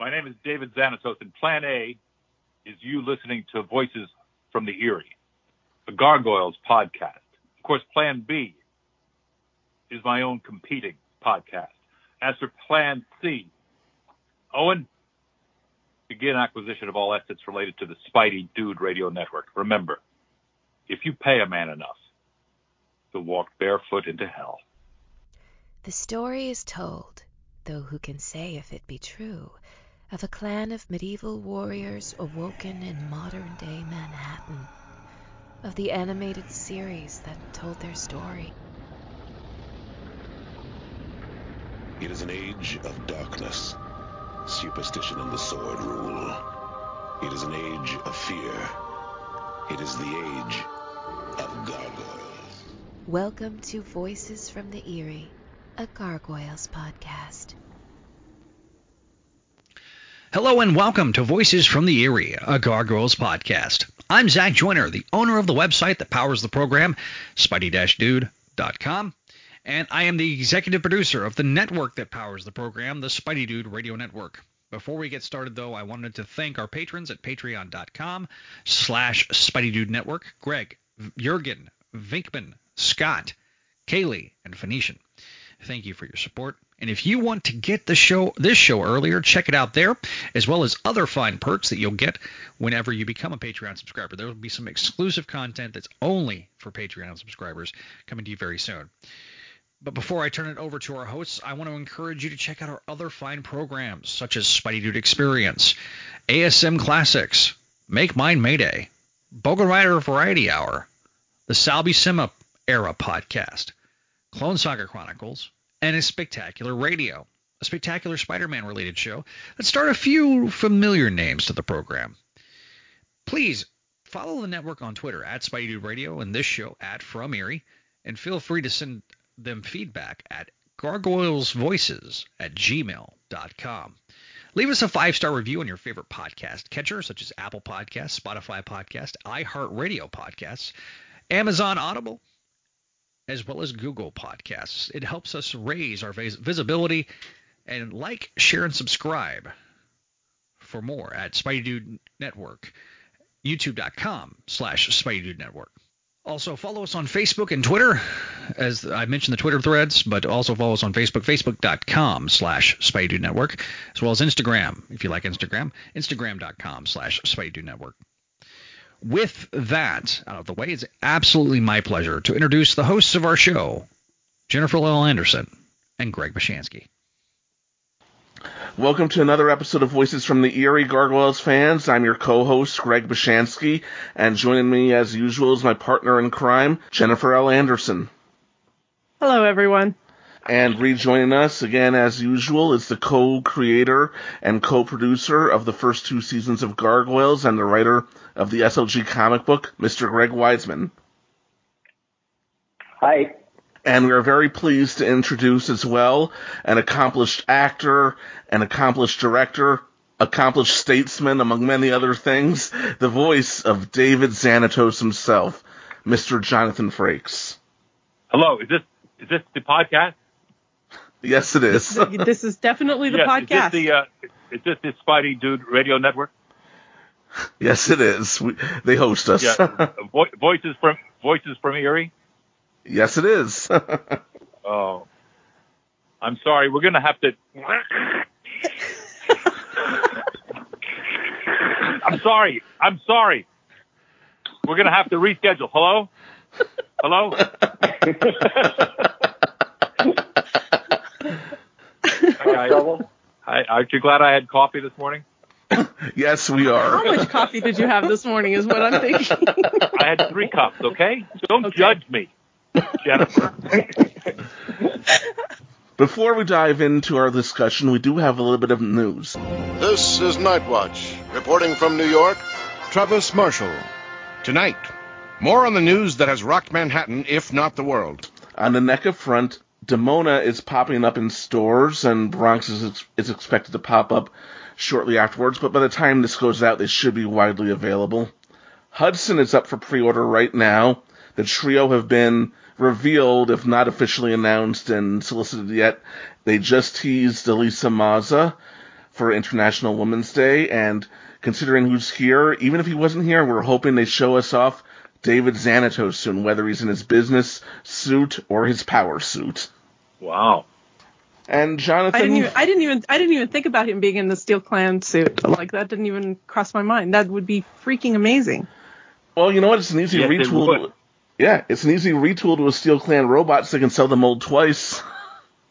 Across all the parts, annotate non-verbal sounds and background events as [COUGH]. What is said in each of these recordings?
My name is David Xanatos, and Plan A is you listening to Voices from the Eyrie, the Gargoyles podcast. Of course, Plan B is my own competing podcast. As for Plan C, Owen, begin acquisition of all assets related to the Spidey Dude Radio Network. Remember, if you pay a man enough, he'll walk barefoot into hell. The story is told, though who can say if it be true, of a clan of medieval warriors awoken in modern day Manhattan, of the animated series that told their story. It is an age of darkness. Superstition and the sword rule. It is an age of fear. It is the age of gargoyles. Welcome to Voices from the Eyrie, a Gargoyles podcast. Hello and welcome to Voices from the Eyrie, a Gargoyles podcast. I'm Zach Joyner, the owner of the website that powers the program, spidey-dude.com, and I am the executive producer of the network that powers the program, the Spidey Dude Radio Network. Before we get started, though, I wanted to thank our patrons at patreon.com slash Spidey Network, Greg, Jurgen, Vinkman, Scott, Kaylee, and Phoenician. Thank you for your support. And if you want to get the show this show earlier, check it out there, as well as other fine perks that you'll get whenever you become a Patreon subscriber. There will be some exclusive content that's only for Patreon subscribers coming to you very soon. But before I turn it over to our hosts, I want to encourage you to check out our other fine programs, such as Spidey Dude Experience, ASM Classics, Make Mine Mayday, Bogan Rider Variety Hour, the Sal Sima Era Podcast, Clone Saga Chronicles, and a Spectacular Radio, a spectacular Spider-Man related show that start a few familiar names to the program. Please follow the network on Twitter at Spidey Radio and this show at From Erie, and feel free to send them feedback at gargoylesvoices at gmail.com. Leave us a five star review on your favorite podcast catcher, such as Apple Podcasts, Spotify Podcast, iHeartRadio Podcasts, Amazon Audible, as well as Google Podcasts. It helps us raise our vis- visibility and like, share, and subscribe for more at Spidey Dude Network, youtube.com slash Spidey Dude Network. Also, follow us on Facebook and Twitter, as I mentioned the Twitter threads, but also follow us on Facebook, facebook.com slash Spidey Network, as well as Instagram, if you like Instagram, instagram.com slash Spidey Network. With that out of the way, it's absolutely my pleasure to introduce the hosts of our show, Jennifer L. Anderson and Greg Bishansky. Welcome to another episode of Voices from the Eyrie Gargoyles fans. I'm your co-host, Greg Bishansky, and joining me as usual is my partner in crime, Jennifer L. Anderson. Hello, everyone. And rejoining us again as usual is the co-creator and co-producer of the first two seasons of Gargoyles and the writer of the SLG comic book, Mr. Greg Weisman. Hi. And we are very pleased to introduce as well an accomplished actor, an accomplished director, accomplished statesman, among many other things, the voice of David Xanatos himself, Mr. Jonathan Frakes. Hello, is this is this the podcast? Yes, it is. this is definitely the [LAUGHS] yes, podcast. Is this the, uh, is this the Spidey Dude Radio Network? yes, it is. We, they host us. Yeah. [LAUGHS] Vo- voices from Voices from Eyrie. Yes, it is. [LAUGHS] oh, I'm sorry. We're gonna have to. I'm sorry. I'm sorry. We're gonna have to reschedule. Hello. Hello. Hi, guys. Hi, aren't you glad I had coffee this morning? [LAUGHS] yes, we are. How much coffee did you have this morning? Is what I'm thinking. [LAUGHS] I had three cups. Okay, don't okay. judge me, Jennifer. [LAUGHS] Before we dive into our discussion, we do have a little bit of news. This is Nightwatch, reporting from New York, Travis Marshall. Tonight, more on the news that has rocked Manhattan, if not the world. On the NECA front, Demona is popping up in stores, and Bronx is, is expected to pop up shortly afterwards, but by the time this goes out, they should be widely available. Hudson is up for pre-order right now. The trio have been revealed, if not officially announced and solicited yet. They just teased Elisa Maza. for International Women's Day, and considering who's here, even if he wasn't here, we're hoping they show us off David Xanatos soon, whether he's in his business suit or his power suit. Wow. And Jonathan, I didn't even I didn't even I didn't even think about him being in the Steel Clan suit. Like that didn't even cross my mind. That would be freaking amazing. well, you know what? It's an easy Yes, retool. Yeah, it's an easy retool to a Steel Clan robot, so they can sell the mold twice.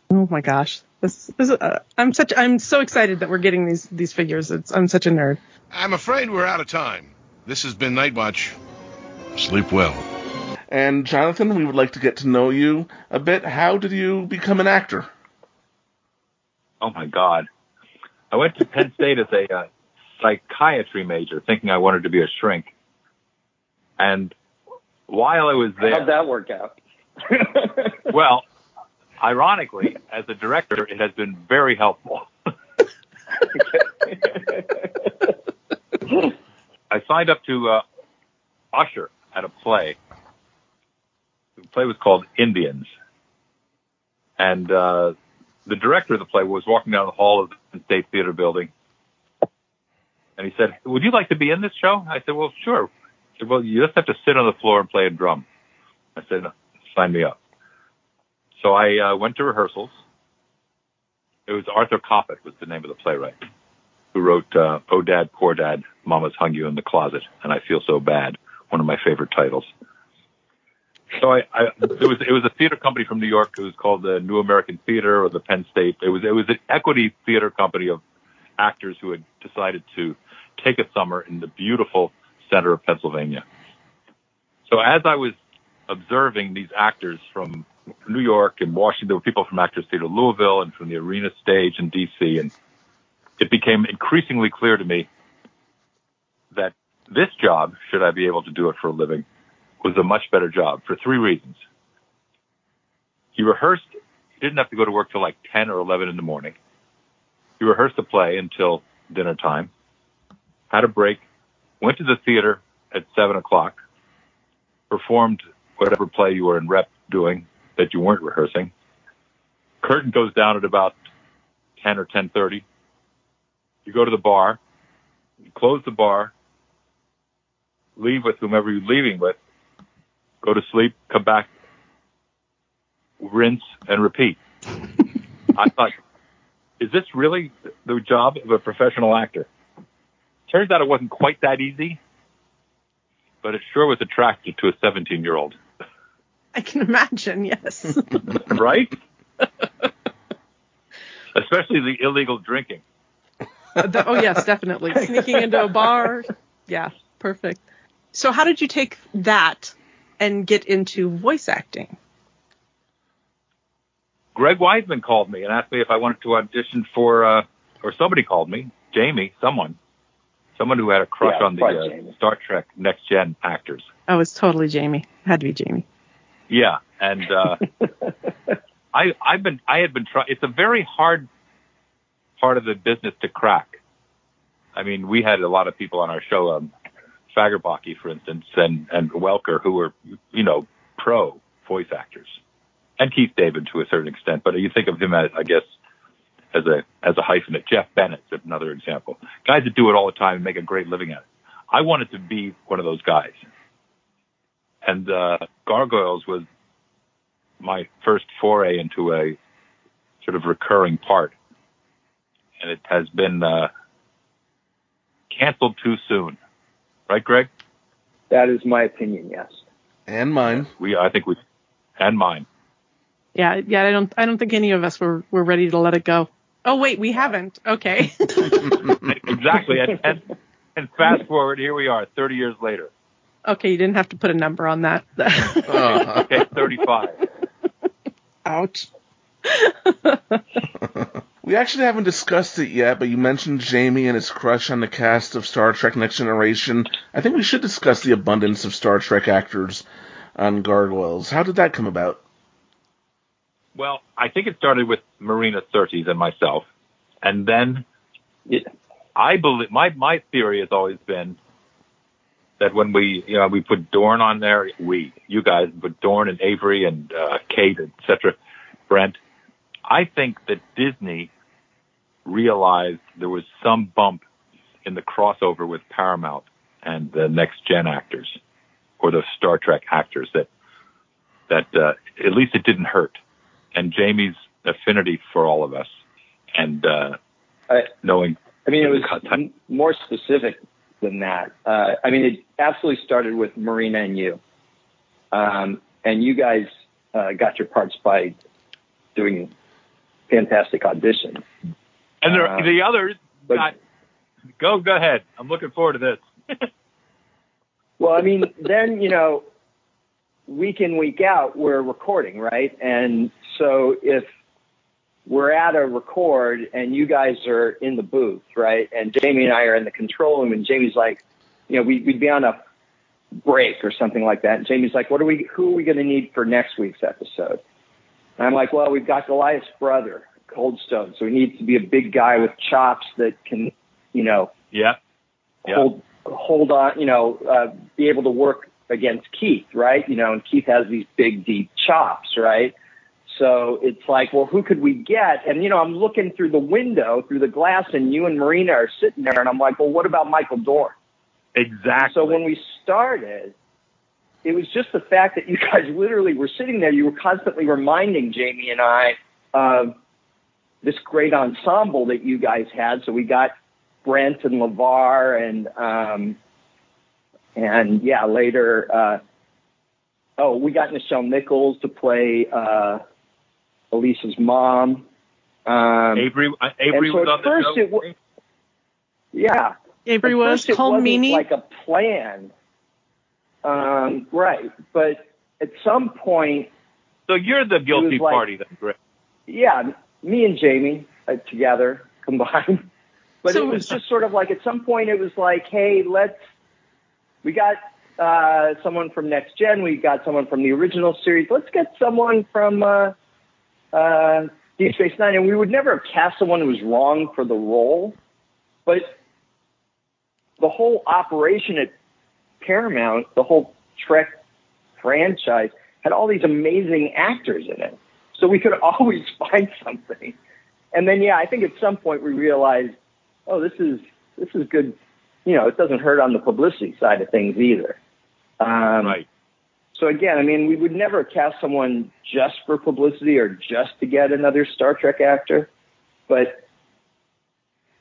Oh my gosh. This, this uh, I'm such I'm so excited that we're getting these these figures. It's, I'm such a nerd. I'm afraid we're out of time. This has been Night Watch. Sleep well. And Jonathan, we would like to get to know you a bit. How did you become an actor? Oh my God. I went to Penn State as a uh, psychiatry major, thinking I wanted to be a shrink. And while I was there, How'd that work out? [LAUGHS] well, ironically, as a director, it has been very helpful. [LAUGHS] [LAUGHS] I signed up to uh, usher at a play. The play was called Indians, and uh, the director of the play was walking down the hall of the State Theater building, and he said, "Would you like to be in this show?" I said, "Well, sure." He said, "Well, you just have to sit on the floor and play a drum." I said, "Sign me up." So I uh, went to rehearsals. It was Arthur Kopit was the name of the playwright, who wrote uh, "Oh Dad, Poor Dad, Mama's Hung You in the Closet," and I Feel So Bad, one of my favorite titles. So I, I it was it was a theater company from New York. It was called the New American Theater or the Penn State. It was it was an equity theater company of actors who had decided to take a summer in the beautiful center of Pennsylvania. So as I was observing these actors from New York and Washington, there were people from Actors Theater Louisville and from the Arena Stage in DC, and it became increasingly clear to me this job, should I be able to do it for a living, was a much better job for three reasons. You rehearsed, you didn't have to go to work till like 10 or 11 in the morning. You rehearsed the play until dinner time, had a break, went to the theater at 7 o'clock, performed whatever play you were in rep doing that you weren't rehearsing. Curtain goes down at about 10 or 10.30. You go to the bar, you close the bar, leave with whomever you're leaving with, go to sleep, come back, rinse, and repeat. [LAUGHS] I thought, is this really the job of a professional actor? Turns out it wasn't quite that easy, but it sure was attractive to a 17 year old, I can imagine. Yes. [LAUGHS] right? Especially the illegal drinking. Uh, th- oh yes, definitely. Sneaking into a bar. Yeah, perfect. So how did you take that and get into voice acting? Greg Weisman called me and asked me if I wanted to audition for, uh, or somebody called me, Jamie, someone, someone who had a crush Yeah, on the uh, Star Trek Next Gen actors. Oh, it was totally Jamie. It Had to be Jamie. Yeah, and uh, [LAUGHS] I I've been I had been trying. It's a very hard part of the business to crack. I mean, we had a lot of people on our show, um, Fagerbakke, for instance, and and Welker, who were you know pro voice actors, and Keith David to a certain extent. But you think of him as I guess as a as a hyphenate. Jeff Bennett another example. Guys that do it all the time and make a great living at it. I wanted to be one of those guys. And uh, Gargoyles was my first foray into a sort of recurring part. And it has been uh, canceled too soon. Right, Greg? That is my opinion, yes. And mine. We, I think we, and mine. Yeah, yeah. I don't. I don't think any of us were were ready to let it go. Oh wait, we haven't. Okay. [LAUGHS] exactly. And, and, and fast forward, here we are, 30 years later. okay, you didn't have to put a number on that. Uh, [LAUGHS] Okay, 35. [LAUGHS] Ouch. We actually haven't discussed it yet, but you mentioned Jamie and his crush on the cast of Star Trek Next Generation. I think we should discuss the abundance of Star Trek actors on Gargoyles. How did that come about? Well, I think it started with Marina Sirtis and myself. And then Yeah. I believe my my theory has always been that when we you know we put Dorn on there, we you guys put Dorn and Avery and uh, Kate, etc. Brent. I think that Disney realized there was some bump in the crossover with Paramount and the next gen actors or the Star Trek actors that that uh, at least it didn't hurt. And Jamie's affinity for all of us and uh, I- knowing I mean, it was m- more specific than that. Uh, I mean, it absolutely started with Marina and you. Um, and you guys uh, got your parts by doing fantastic audition. and the, Uh, the others but- got go go ahead. I'm looking forward to this. [LAUGHS] Well, I mean, then, you know, week in, week out, we're recording, right? And so if we're at a record and you guys are in the booth, right? And Jamie and I are in the control room and Jamie's like, you know, we, we'd be on a break or something like that. And Jamie's like, what are we, who are we going to need for next week's episode? And I'm like, well, we've got Goliath's brother, Coldstone. So he needs to be a big guy with chops that can, you know, yeah. Yeah. hold hold on, you know, uh, be able to work against Keith, right? You know, and Keith has these big deep chops, right? So it's like, well, who could we get? And you know, I'm looking through the window, through the glass, and you and Marina are sitting there, and I'm like, well, what about Michael Dorn? Exactly. So when we started, it was just the fact that you guys [LAUGHS] literally were sitting there. You were constantly reminding Jamie and I of this great ensemble that you guys had. So we got Brent and LeVar and, um, and yeah, later, uh, oh, we got Nichelle Nichols to play, uh, Elisa's mom. Um, Avery uh, Avery so was at on the first show. it wa- yeah. Avery At was first it wasn't like a plan. Um, right. But at some point, so you're the guilty like- party then, right? yeah, me and Jamie uh, together [LAUGHS] combined. But So- it was just sort of like at some point it was like, hey, let's. We got uh, someone from Next Gen. We got someone from the original series. Let's get someone from uh, uh, Deep Space Nine. And we would never have cast someone who was wrong for the role, but the whole operation at Paramount, the whole Trek franchise, had all these amazing actors in it. So we could [LAUGHS] always find something. And then, yeah, I think at some point we realized, oh, this is this is good. You know, it doesn't hurt on the publicity side of things either. Um, Right. So again, I mean, we would never cast someone just for publicity or just to get another Star Trek actor, but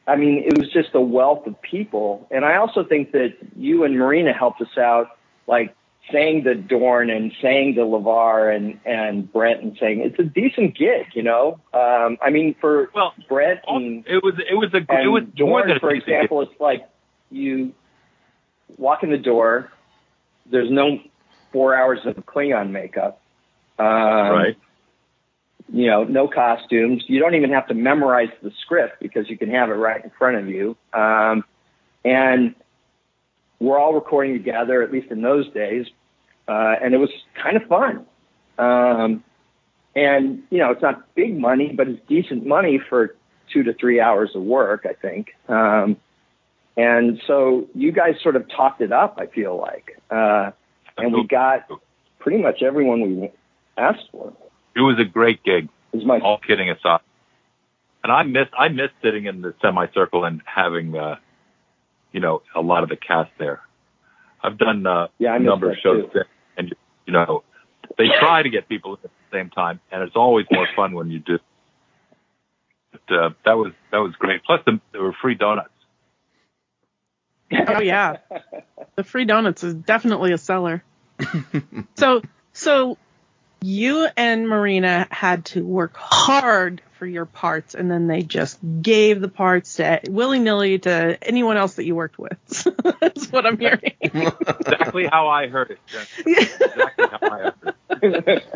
I mean, it was just a wealth of people. And I also think that you and Marina helped us out, like saying the Dorn and saying the LeVar and, and Brent and saying it's a decent gig, you know? Um, I mean, for Well, Brent and, it was it was a and it was more Dorn, than a for decent gig. example, it's like you walk in the door, there's no four hours of Klingon makeup. Um, right. You know, no costumes. You don't even have to memorize the script because you can have it right in front of you. Um, and we're all recording together, at least in those days. Uh, and it was kind of fun. Um, and, you know, it's not big money, but it's decent money for two to three hours of work, I think. Um, and so you guys sort of topped it up, I feel like. Uh, and we got pretty much everyone we asked for. It was a great gig. Is my All kidding aside. And I miss I miss sitting in the semicircle and having uh you know, a lot of the cast there. I've done uh, Yeah, I a miss number of shows too. there, and you know, they try to get people at the same time, and it's always more fun when you do. But, uh, that was that was great. Plus, the, there were free donuts. Oh yeah, [LAUGHS] the free donuts is definitely a seller. [LAUGHS] so so you and Marina had to work hard for your parts, and then they just gave the parts to willy nilly to anyone else that you worked with. [LAUGHS] That's what I'm hearing. Exactly how I heard it. Jen. [LAUGHS] Exactly how I heard it.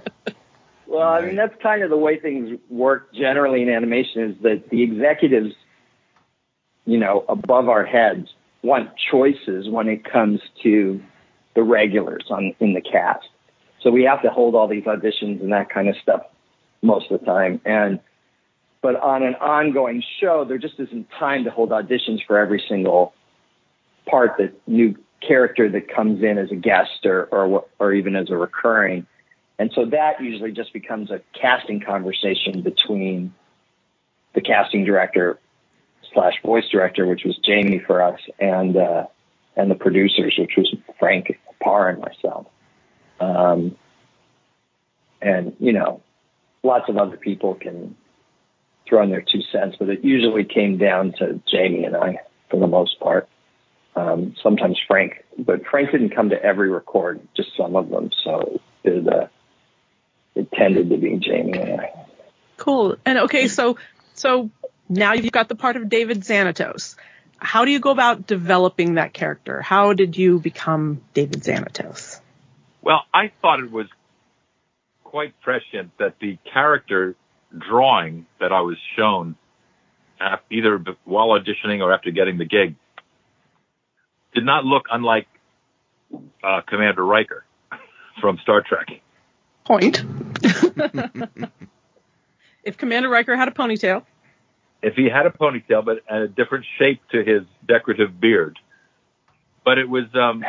Well, I mean, that's kind of the way things work generally in animation is that the executives, you know, above our heads want choices when it comes to the regulars on in the cast. So we have to hold all these auditions and that kind of stuff most of the time. And but on an ongoing show, there just isn't time to hold auditions for every single part that new character that comes in as a guest or or or even as a recurring. And so that usually just becomes a casting conversation between the casting director slash voice director, which was Jamie for us, and uh, and the producers, which was Frank Paur and myself. Um, and you know, lots of other people can throw in their two cents, but it usually came down to Jamie and I for the most part. Um, sometimes Frank, but Frank didn't come to every record, just some of them. So it, uh, it tended to be Jamie and I. Cool. And okay, so so now you've got the part of David Xanatos. How do you go about developing that character? How did you become David Xanatos? Well, I thought it was quite prescient that the character drawing that I was shown either while auditioning or after getting the gig did not look unlike uh, Commander Riker [LAUGHS] from Star Trek. Point. [LAUGHS] if Commander Riker had a ponytail. If he had a ponytail, but a different shape to his decorative beard. But it was, um,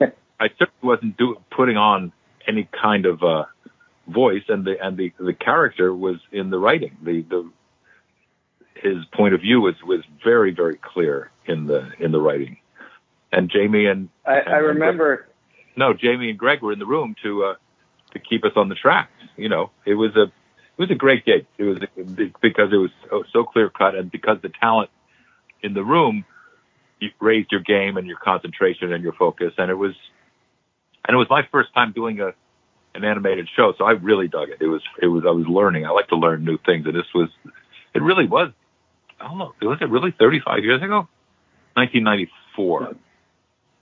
[LAUGHS] I certainly wasn't do, putting on any kind of uh, voice, and the and the the character was in the writing. The the his point of view was was very very clear in the in the writing. And Jamie and I, and, I remember. Greg, no, Jamie and Greg were in the room to uh, to keep us on the track. You know, it was a it was a great gig. It was because it was so, so clear cut, and because the talent in the room you raised your game and your concentration and your focus, and it was and it was my first time doing a an animated show, so I really dug it. It was it was I was learning. I like to learn new things, and this was it really was. I don't know. Was it really 35 years ago? 1994.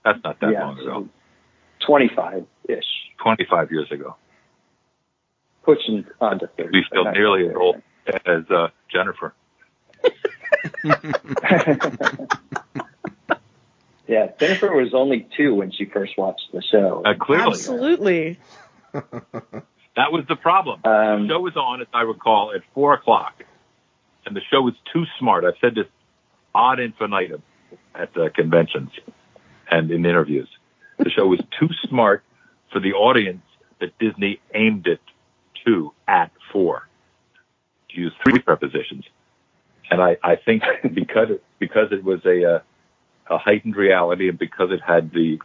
That's not that yeah, long ago. 25 ish. 25 years ago. Pushing on to 30. We feel nearly as old as uh, Jennifer. [LAUGHS] [LAUGHS] [LAUGHS] yeah, Jennifer was only two when she first watched the show. Uh, clearly. Absolutely. [LAUGHS] that was the problem. Um, the show was on, as I recall, at four o'clock, and the show was too smart. I've said this ad infinitum at the conventions and in interviews. The show was too smart for the audience that Disney aimed it to at four. To use three prepositions, and I, I think [LAUGHS] because it, because it was a, a a heightened reality, and because it had the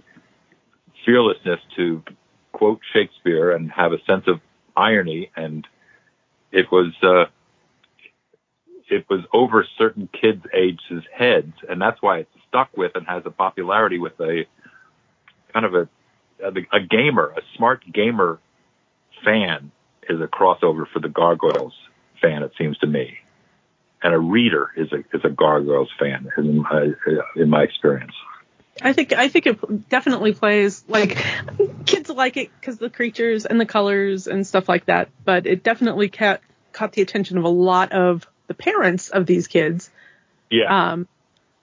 fearlessness to quote Shakespeare and have a sense of irony, and it was uh, it was over certain kids' ages' heads, and that's why it's stuck with and has a popularity with a kind of a a, a gamer, a smart gamer fan is a crossover for the Gargoyles fan. It seems to me, and a reader is a is a Gargoyles fan in my, in my experience. I think I think it definitely plays like kids like it because the creatures and the colors and stuff like that. But it definitely caught caught the attention of a lot of the parents of these kids. Yeah. Um,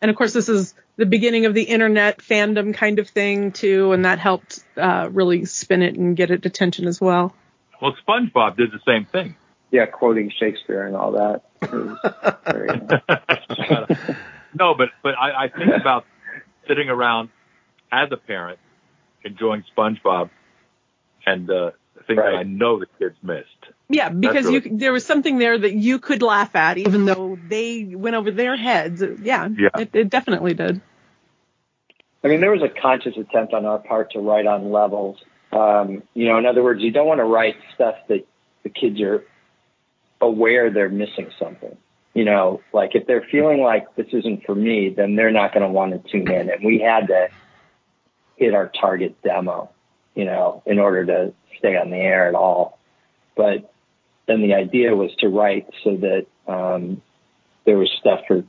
and of course, this is the beginning of the internet fandom kind of thing too, and that helped uh, really spin it and get it attention as well. Well, SpongeBob did the same thing. Yeah, quoting Shakespeare and all that. Very, [LAUGHS] no, but but I, I think about sitting around as a parent enjoying SpongeBob and uh, things Right. that I know the kids missed. Yeah, because really- you there was something there that you could laugh at, even though they went over their heads. Yeah, Yeah. It, it definitely did. I mean, there was a conscious attempt on our part to write on levels. Um, you know, in other words, you don't want to write stuff that the kids are aware they're missing something. You know, like if they're feeling like this isn't for me, then they're not going to want to tune in. And we had to hit our target demo, you know, in order to stay on the air at all. But then the idea was to write so that um, there was stuff for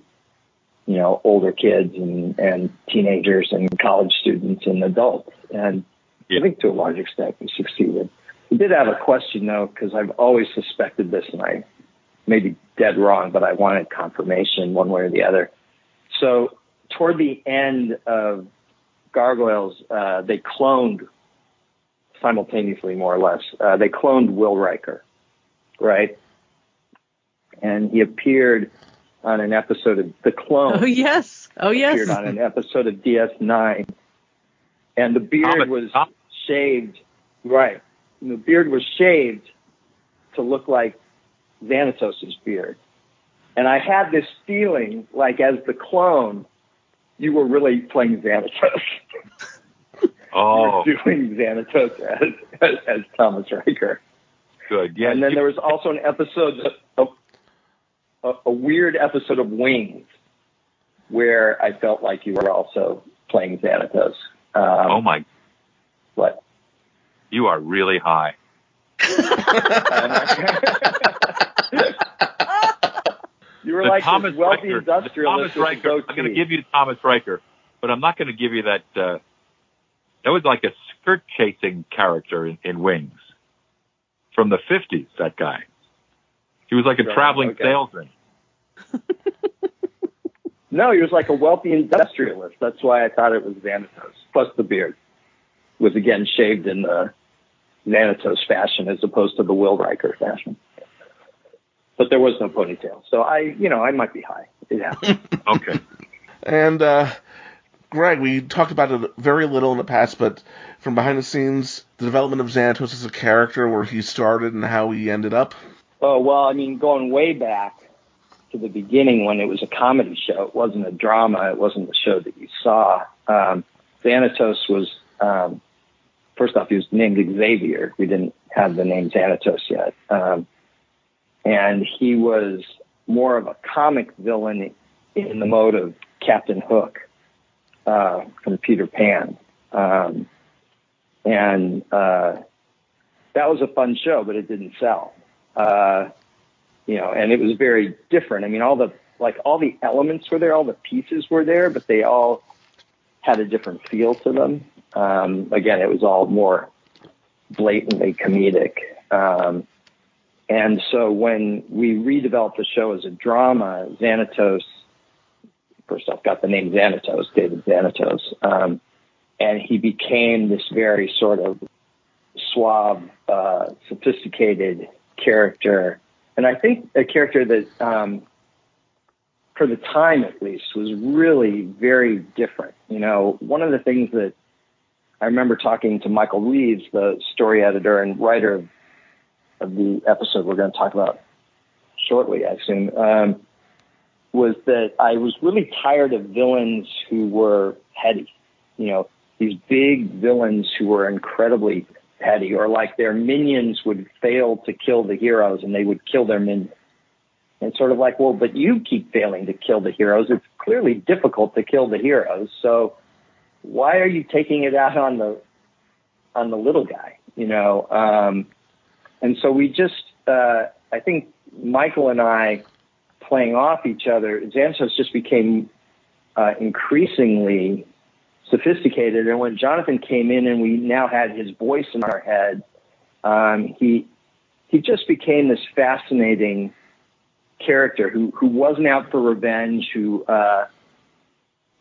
you know, older kids and, and teenagers and college students and adults. And Yeah. I think to a large extent we succeeded. We did have a question though, because I've always suspected this and I may be dead wrong, but I wanted confirmation one way or the other. So toward the end of Gargoyles, uh, they cloned simultaneously, more or less. Uh, they cloned Will Riker, right? And he appeared on an episode of The Clone Oh yes, oh yes. appeared on an episode of DS9, and the beard Thomas- was Tom- shaved. Right, and the beard was shaved to look like Xanatos' beard, And I had this feeling like as the clone, you were really playing Xanatos. [LAUGHS] Oh, [LAUGHS] you were doing Xanatos as, as, as Thomas Riker. good. Yeah. and then there was also an episode of a, a weird episode of Wings where I felt like you were also playing Xanatos. Um, oh my, What? You are really high. [LAUGHS] you were The like Thomas wealthy Riker, industrialist Thomas Riker. I'm going to give you Thomas Riker, but I'm not going to give you that. Uh, that was like a skirt chasing character in, in Wings from the 50s. That guy. He was like a traveling okay. salesman. [LAUGHS] No, he was like a wealthy industrialist. That's why I thought it was Xanatos. Plus the beard was again shaved in the Xanatos fashion as opposed to the Will Riker fashion. But there was no ponytail. So I, you know, I might be high. It happened. [LAUGHS] Okay. And uh, Greg, we talked about it very little in the past, but from behind the scenes, the development of Xanatos as a character, where he started and how he ended up. Oh well, I mean, going way back to the beginning when it was a comedy show, it wasn't a drama. It wasn't the show that you saw. Um, Xanatos was um, first off, he was named Xavier. We didn't have the name Xanatos yet, um, and he was more of a comic villain in the mode of Captain Hook uh, from Peter Pan. Um, and uh, that was a fun show, but it didn't sell. Uh, you know, and it was very different. I mean, all the like all the elements were there, all the pieces were there, but they all had a different feel to them. Um, again, it was all more blatantly comedic. Um, and so when we redeveloped the show as a drama, Xanatos, first off, got the name Xanatos, David Xanatos, um, and he became this very sort of suave, uh, sophisticated character. And I think a character that, um, for the time at least, was really very different. You know, one of the things that I remember talking to Michael Reaves, the story editor and writer of, of the episode we're going to talk about shortly, I assume, um, was that I was really tired of villains who were heady. You know, these big villains who were incredibly petty, or like their minions would fail to kill the heroes and they would kill their minions. And sort of like, well, but you keep failing to kill the heroes. It's clearly difficult to kill the heroes. So why are you taking it out on the on the little guy? You know, um, and so we just, uh, I think Michael and I playing off each other, Xanatos just became uh, increasingly sophisticated. And when Jonathan came in and we now had his voice in our head, um, he he just became this fascinating character who who wasn't out for revenge, who uh,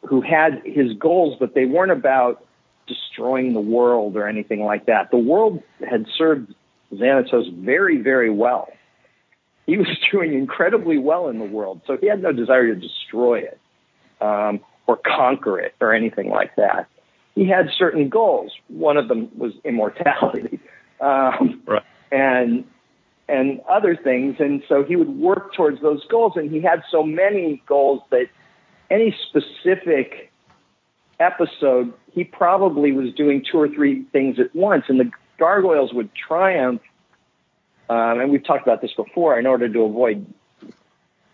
who had his goals, but they weren't about destroying the world or anything like that. The world had served Xanatos very, very well. He was [LAUGHS] doing incredibly well in the world, so he had no desire to destroy it um, or conquer it or anything like that. He had certain goals. One of them was immortality, [LAUGHS] um, Right. and and other things. And so he would work towards those goals. And he had so many goals that any specific episode, he probably was doing two or three things at once. And the gargoyles would triumph. Um, and we've talked about this before in order to avoid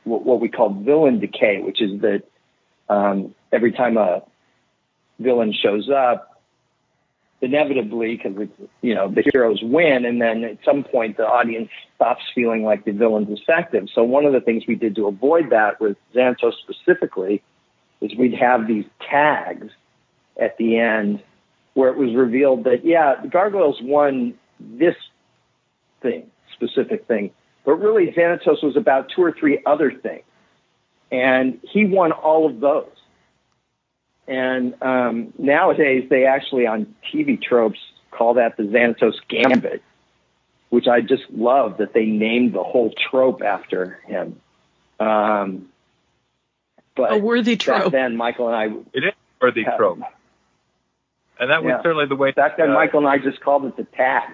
what, what we call villain decay, which is that um, every time a villain shows up, inevitably, because it's you know the heroes win, and then at some point the audience stops feeling like the villain's effective. So one of the things we did to avoid that with Xanatos specifically is we'd have these tags at the end where it was revealed that yeah, the gargoyles won this thing, specific thing, but really Xanatos was about two or three other things, and he won all of those. And um, nowadays, they actually on TV tropes call that the Xanatos Gambit, which I just love that they named the whole trope after him. Um, but A worthy back trope. then, Michael and I, It is a worthy Yeah. trope. And that was Yeah. certainly the way. back then, uh, Michael and I just called it the tag,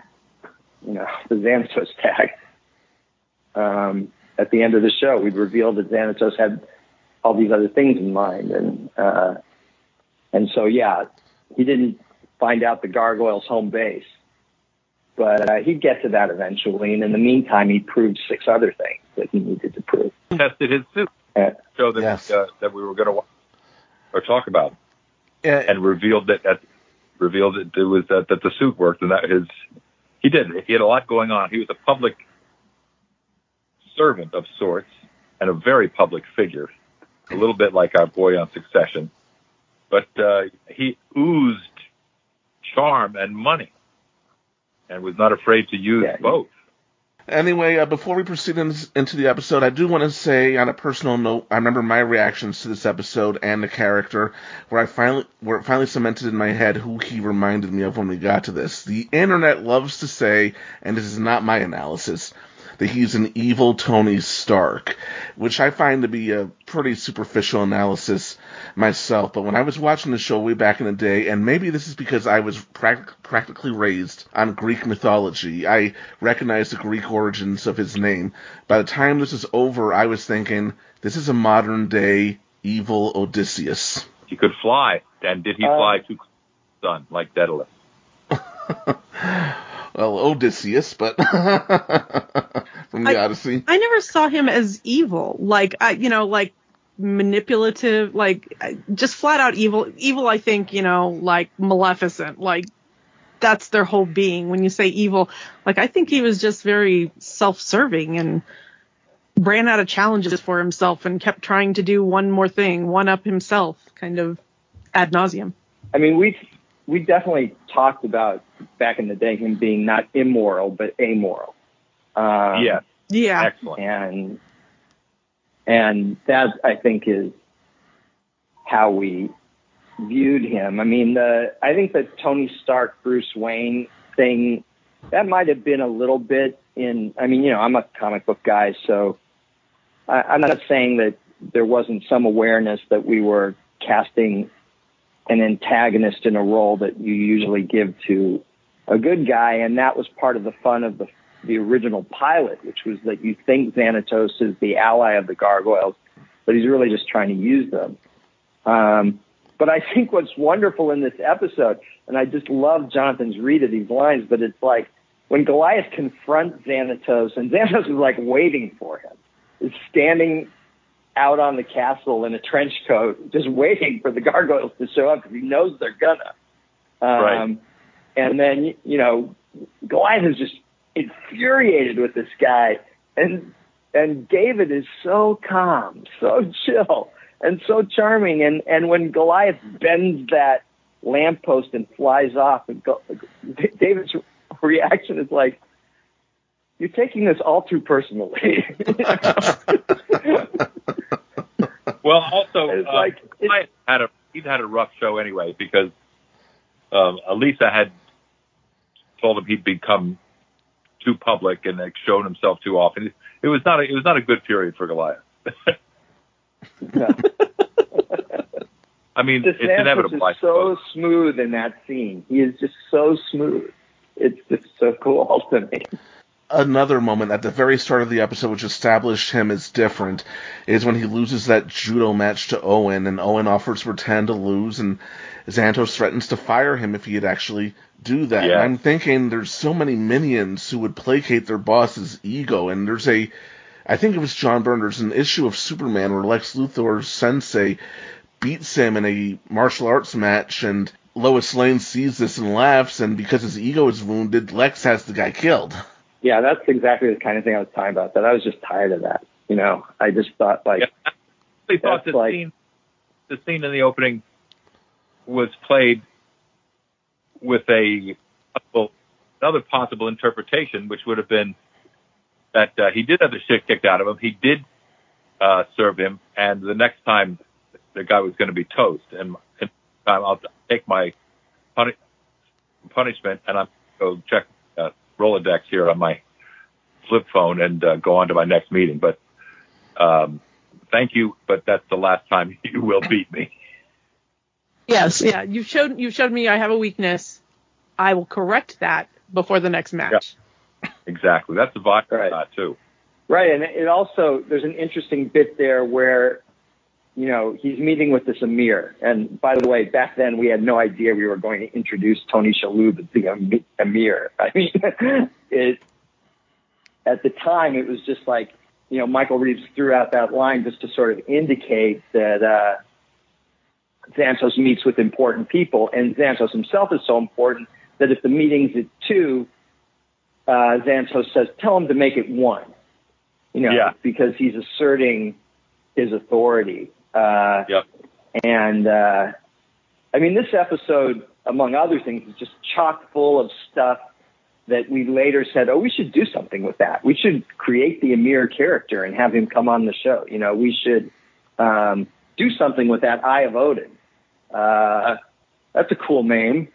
you know, the Xanatos tag. Um, at the end of the show. We'd reveal that Xanatos had all these other things in mind, and uh, and so yeah, he didn't find out the gargoyles' home base, but uh, he'd get to that eventually. And in the meantime, he proved six other things that he needed to prove. Tested his suit. Uh, show that Yes. uh, that we were going to watch or talk about, Yeah, and revealed that, that revealed that it was that, that the suit worked, and that his he did. He had a lot going on. He was a public servant of sorts and a very public figure, a little bit like our boy on Succession, but uh, he oozed charm and money, and was not afraid to use Yeah, both. Anyway, uh, before we proceed in, into the episode, I do want to say, on a personal note, I remember my reactions to this episode and the character, where I finally, where it finally cemented in my head who he reminded me of when we got to this. The internet loves to say, and this is not my analysis, that he's an evil Tony Stark, which I find to be a pretty superficial analysis myself. But when I was watching the show way back in the day, and maybe this is because I was prac- practically raised on Greek mythology, I recognized the Greek origins of his name. By the time this is over, I was thinking, this is a modern day evil Odysseus. He could fly, and did he Uh, fly too close to the sun like Daedalus? [LAUGHS] well, Odysseus, but [LAUGHS] from the I- Odyssey. I never saw him as evil, like I, you know, like manipulative, like just flat out evil. Evil, I think, you know, like Maleficent, like that's their whole being. When you say evil, like I think he was just very self-serving and ran out of challenges for himself and kept trying to do one more thing, one up himself, kind of ad nauseum. I mean, we we definitely talked about back in the day him being not immoral but amoral. Um, yeah, Yeah, excellent. and and that I think is how we viewed him. I mean, the I think the Tony Stark Bruce Wayne thing that might have been a little bit in. I mean, you know, I'm a comic book guy, so I, I'm not saying that there wasn't some awareness that we were casting an antagonist in a role that you usually give to a good guy, and that was part of the fun of the the original pilot, which was that you think Xanatos is the ally of the gargoyles, but he's really just trying to use them. Um, but I think what's wonderful in this episode, and I just love Jonathan's read of these lines, but it's like when Goliath confronts Xanatos, and Xanatos is like waiting for him, is standing out on the castle in a trench coat, just waiting for the gargoyles to show up because he knows they're gonna. Um, Right. And then, you know, Goliath is just infuriated with this guy, and and David is so calm, so [LAUGHS] chill, and so charming. And and when Goliath bends that lamppost and flies off, and go, [LAUGHS] David's reaction is like, "You're taking this all too personally." [LAUGHS] Well, also, It's uh, like- I had a he'd had a rough show anyway because um, Elisa had told him he'd become too public and like, shown himself too often. It, it was not a, it was not a good period for Goliath. [LAUGHS] I mean, it's inevitable. Is so smooth in that scene. He is just so smooth. It's just so cool to me. Another moment at the very start of the episode which established him as different is when he loses that judo match to Owen and Owen offers pretend to lose and Xanatos threatens to fire him if he'd actually do that. Yeah. I'm thinking there's so many minions who would placate their boss's ego and there's a I think it was John Byrne, there's an issue of Superman where Lex Luthor's sensei beats him in a martial arts match and Lois Lane sees this and laughs and because his ego is wounded, Lex has the guy killed. [LAUGHS] Yeah, that's exactly the kind of thing I was talking about. That I was just tired of that. You know, I just thought like, Yeah. Thought the like- scene, the scene in the opening, was played with a well, another possible interpretation, which would have been that uh, he did have the shit kicked out of him. He did uh, serve him, and the next time the guy was going to be toast, and, and I'll take my puni- punishment, and I'm go check Rolodex here on my flip phone and uh, go on to my next meeting. But um, thank you, but that's the last time [LAUGHS] you will beat me. Yes, yeah. You showed you showed me I have a weakness. I will correct that before the next match. Exactly. That's the vibe Right. too. Right, and it also there's an interesting bit there where, you know, he's meeting with this Emir, and by the way, back then we had no idea we were going to introduce Tony Shalhoub as the Emir. [LAUGHS] I mean, it at the time it was just like, you know, Michael Reaves threw out that line just to sort of indicate that uh, meets with important people, and Xanatos himself is so important that if the meeting's at two, uh, says, "Tell him to make it one." You know, Yeah. because he's asserting his authority. Uh, Yep. and uh, I mean, this episode, among other things, is just chock full of stuff that we later said, "Oh, we should do something with that. We should create the Amir character and have him come on the show. You know, we should um, do something with that Eye of Odin. Uh, that's a cool name.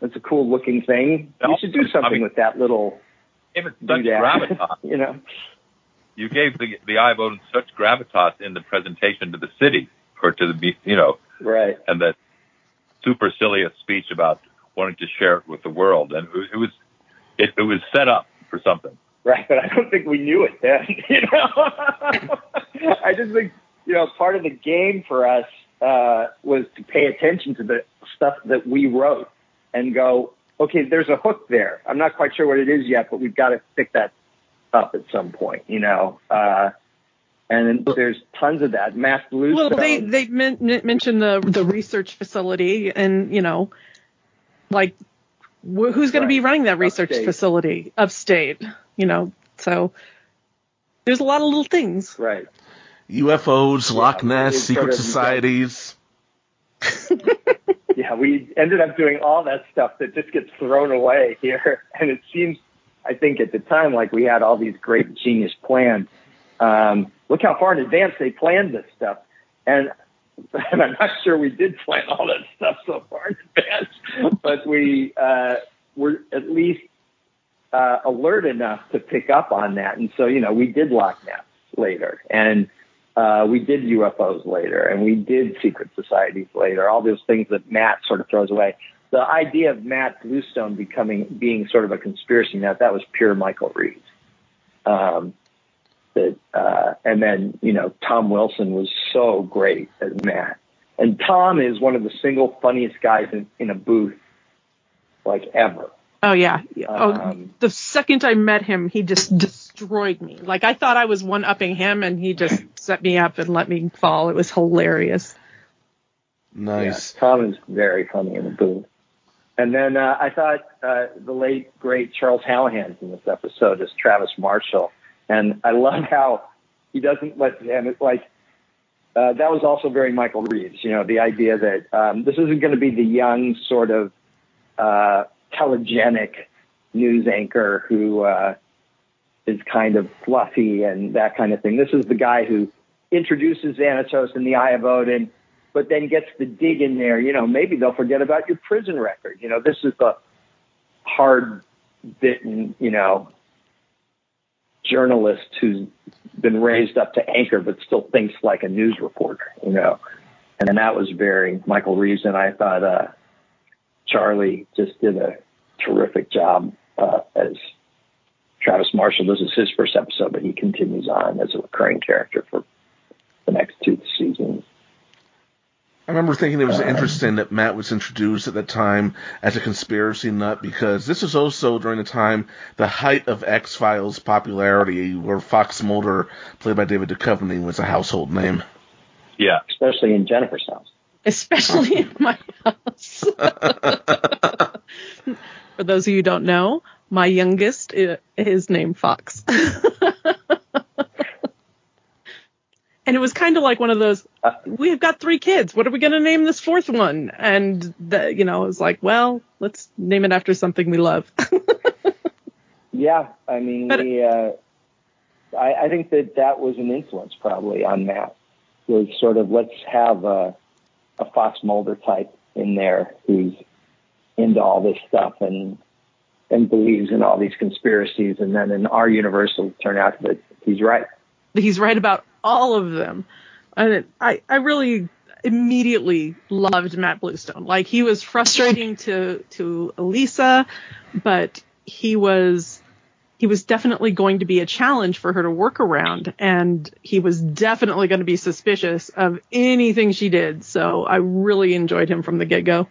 That's a cool looking thing. We should do I something mean- with that little Gave it such gravitas. you know, You gave the the of Odin such gravitas in the presentation to the city or to the you know, right? and that supercilious speech about wanting to share it with the world, and it, it was it, it was set up for something. Right, but I don't think we knew it then. [LAUGHS] You know, [LAUGHS] I just think you know part of the game for us uh, was to pay attention to the stuff that we wrote and go, okay, there's a hook there. I'm not quite sure what it is yet, but we've got to pick that up at some point. You know, uh, and there's tons of that. Matt Bluestone. Well, they they men- men- mentioned the the research facility, and you know, like wh- who's going to be running that research Upstate. facility upstate? You know, so there's a lot of little things. right. UFOs, Yeah, Loch Ness, it's secret sort of- societies. [LAUGHS] yeah, we ended up doing all that stuff that just gets thrown away here. And it seems, I think at the time, like we had all these great genius plans. Um, look how far in advance they planned this stuff. And, [LAUGHS] and I'm not sure we did plan all that stuff so far in advance, but we uh, were at least uh, alert enough to pick up on that. And so, you know, we did Loch Ness later. And uh, we did UFOs later, and we did secret societies later. All those things that Matt sort of throws away. The idea of Matt Bluestone becoming being sort of a conspiracy nut that was pure Michael Reaves. Um, that uh, and then you know Tom Wilson was so great as Matt, and Tom is one of the single funniest guys in, in a booth like ever. Oh yeah. Oh, Um, the second I met him, he just destroyed me. Like I thought I was one upping him, and he just [CLEARS THROAT] set me up and let me fall. It was hilarious. Nice. Yeah, Tom is very funny in the booth. And then uh, I thought uh, the late great Charles Hallahan's in this episode as Travis Marshall, and I love how he doesn't let and it's like uh, that was also very Michael Reaves. You know, the idea that um, this isn't going to be the young sort of uh, telegenic news anchor who uh, is kind of fluffy and that kind of thing. This is the guy who introduces Xanatos in the Eye of Odin, but then gets the dig in there. You know, maybe they'll forget about your prison record. You know, this is the hard bitten, you know, journalist who's been raised up to anchor but still thinks like a news reporter, you know. And then that was very Michael Reaves and I thought uh Charlie just did a terrific job uh as Travis Marshall. This is his first episode, but he continues on as a recurring character for the next two seasons. I remember thinking it was Um, interesting that Matt was introduced at that time as a conspiracy nut because this was also during the time the height of X Files popularity, where Fox Mulder, played by David Duchovny, was a household name. Yeah. especially in Jennifer's house. especially in my house. [LAUGHS] For those of you who don't know, my youngest i- is named Fox. [LAUGHS] and it was kind of like one of those, Uh, we've got three kids. What are we going to name this fourth one? And, the, you know, it was like, well, let's name it after something we love. [LAUGHS] Yeah, I mean, But- we. Uh, I, I think that that was an influence probably on Matt. Was sort of let's have a, a Fox Mulder type in there who's into all this stuff and and believes in all these conspiracies, and then in our universe it'll turn out that he's right. he's right about all of them. And I, I really immediately loved Matt Bluestone. Like he was frustrating to to Elisa, but he was he was definitely going to be a challenge for her to work around and he was definitely going to be suspicious of anything she did. So I really enjoyed him from the get-go.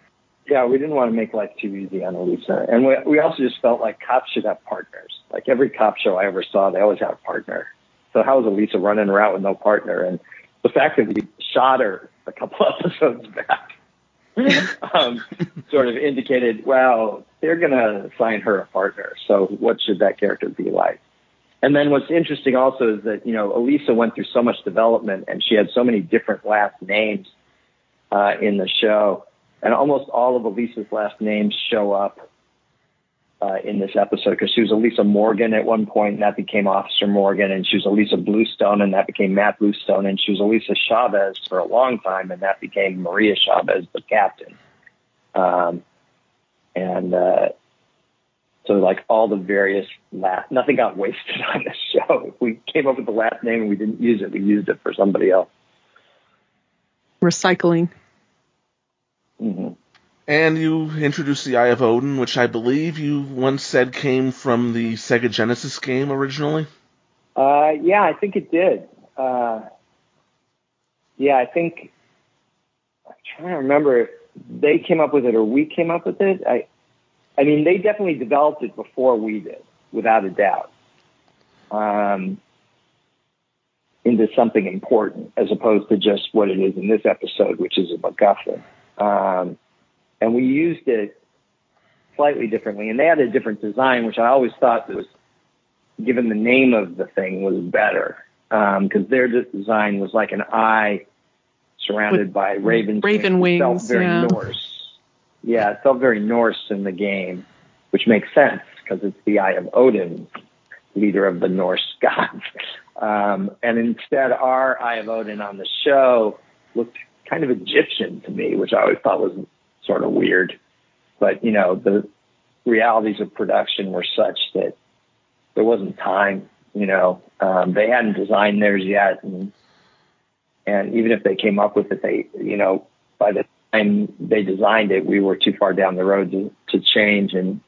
Yeah, we didn't want to make life too easy on Elisa. And we, we also just felt like cops should have partners. Like every cop show I ever saw, they always had a partner. So how was Elisa running around with no partner? And the fact that we shot her a couple [LAUGHS] episodes back [LAUGHS] um, sort of indicated, well, they're going to assign her a partner. So what should that character be like? And then what's interesting also is that, you know, Elisa went through so much development and she had so many different last names uh, in the show. And almost all of Elisa's last names show up uh, in this episode because she was Elisa Morgan at one point, and that became Officer Morgan, and she was Elisa Bluestone, and that became Matt Bluestone, and she was Elisa Chavez for a long time, and that became Maria Chavez, the captain. Um, and uh, so, like all the various last, nothing got wasted [LAUGHS] on this show. If we came up with the last name and we didn't use it, we used it for somebody else. Recycling. Mm-hmm. And you introduced the Eye of Odin, which I believe you once said came from the Sega Genesis game originally. Uh, yeah, I think it did. Uh, yeah, I think I'm trying to remember if they came up with it or we came up with it. I, I mean, they definitely developed it before we did, without a doubt, um, into something important as opposed to just what it is in this episode, which is a MacGuffin. Um, and we used it slightly differently. And they had a different design, which I always thought was, given the name of the thing, was better because um, their design was like an eye surrounded With by raven raven wings. It felt very yeah. Norse. Yeah, it felt very Norse in the game, which makes sense because it's the Eye of Odin, leader of the Norse [LAUGHS] gods. Um, and instead, our Eye of Odin on the show looked kind of Egyptian to me, which I always thought was sort of weird. But, you know, the realities of production were such that there wasn't time, you know, um, they hadn't designed theirs yet. And, and even if they came up with it, they, you know, by the time they designed it, we were too far down the road to, to change. And,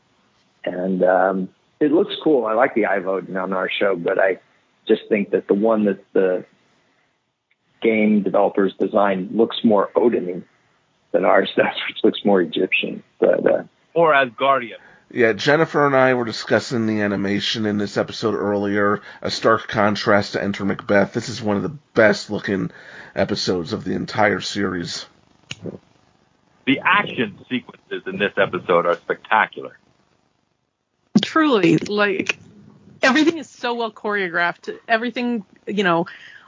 and, um, it looks cool. I like the of on our show, but I just think that the one that the game developers designed looks more Odin than ours does, which looks more Egyptian. But uh, Or Asgardian. Yeah, Jennifer and I were discussing the animation in this episode earlier. A stark contrast to Enter Macbeth. This is one of the best looking episodes of the entire series. The action sequences in this episode are spectacular. Truly, like everything is so well choreographed. Everything, you know,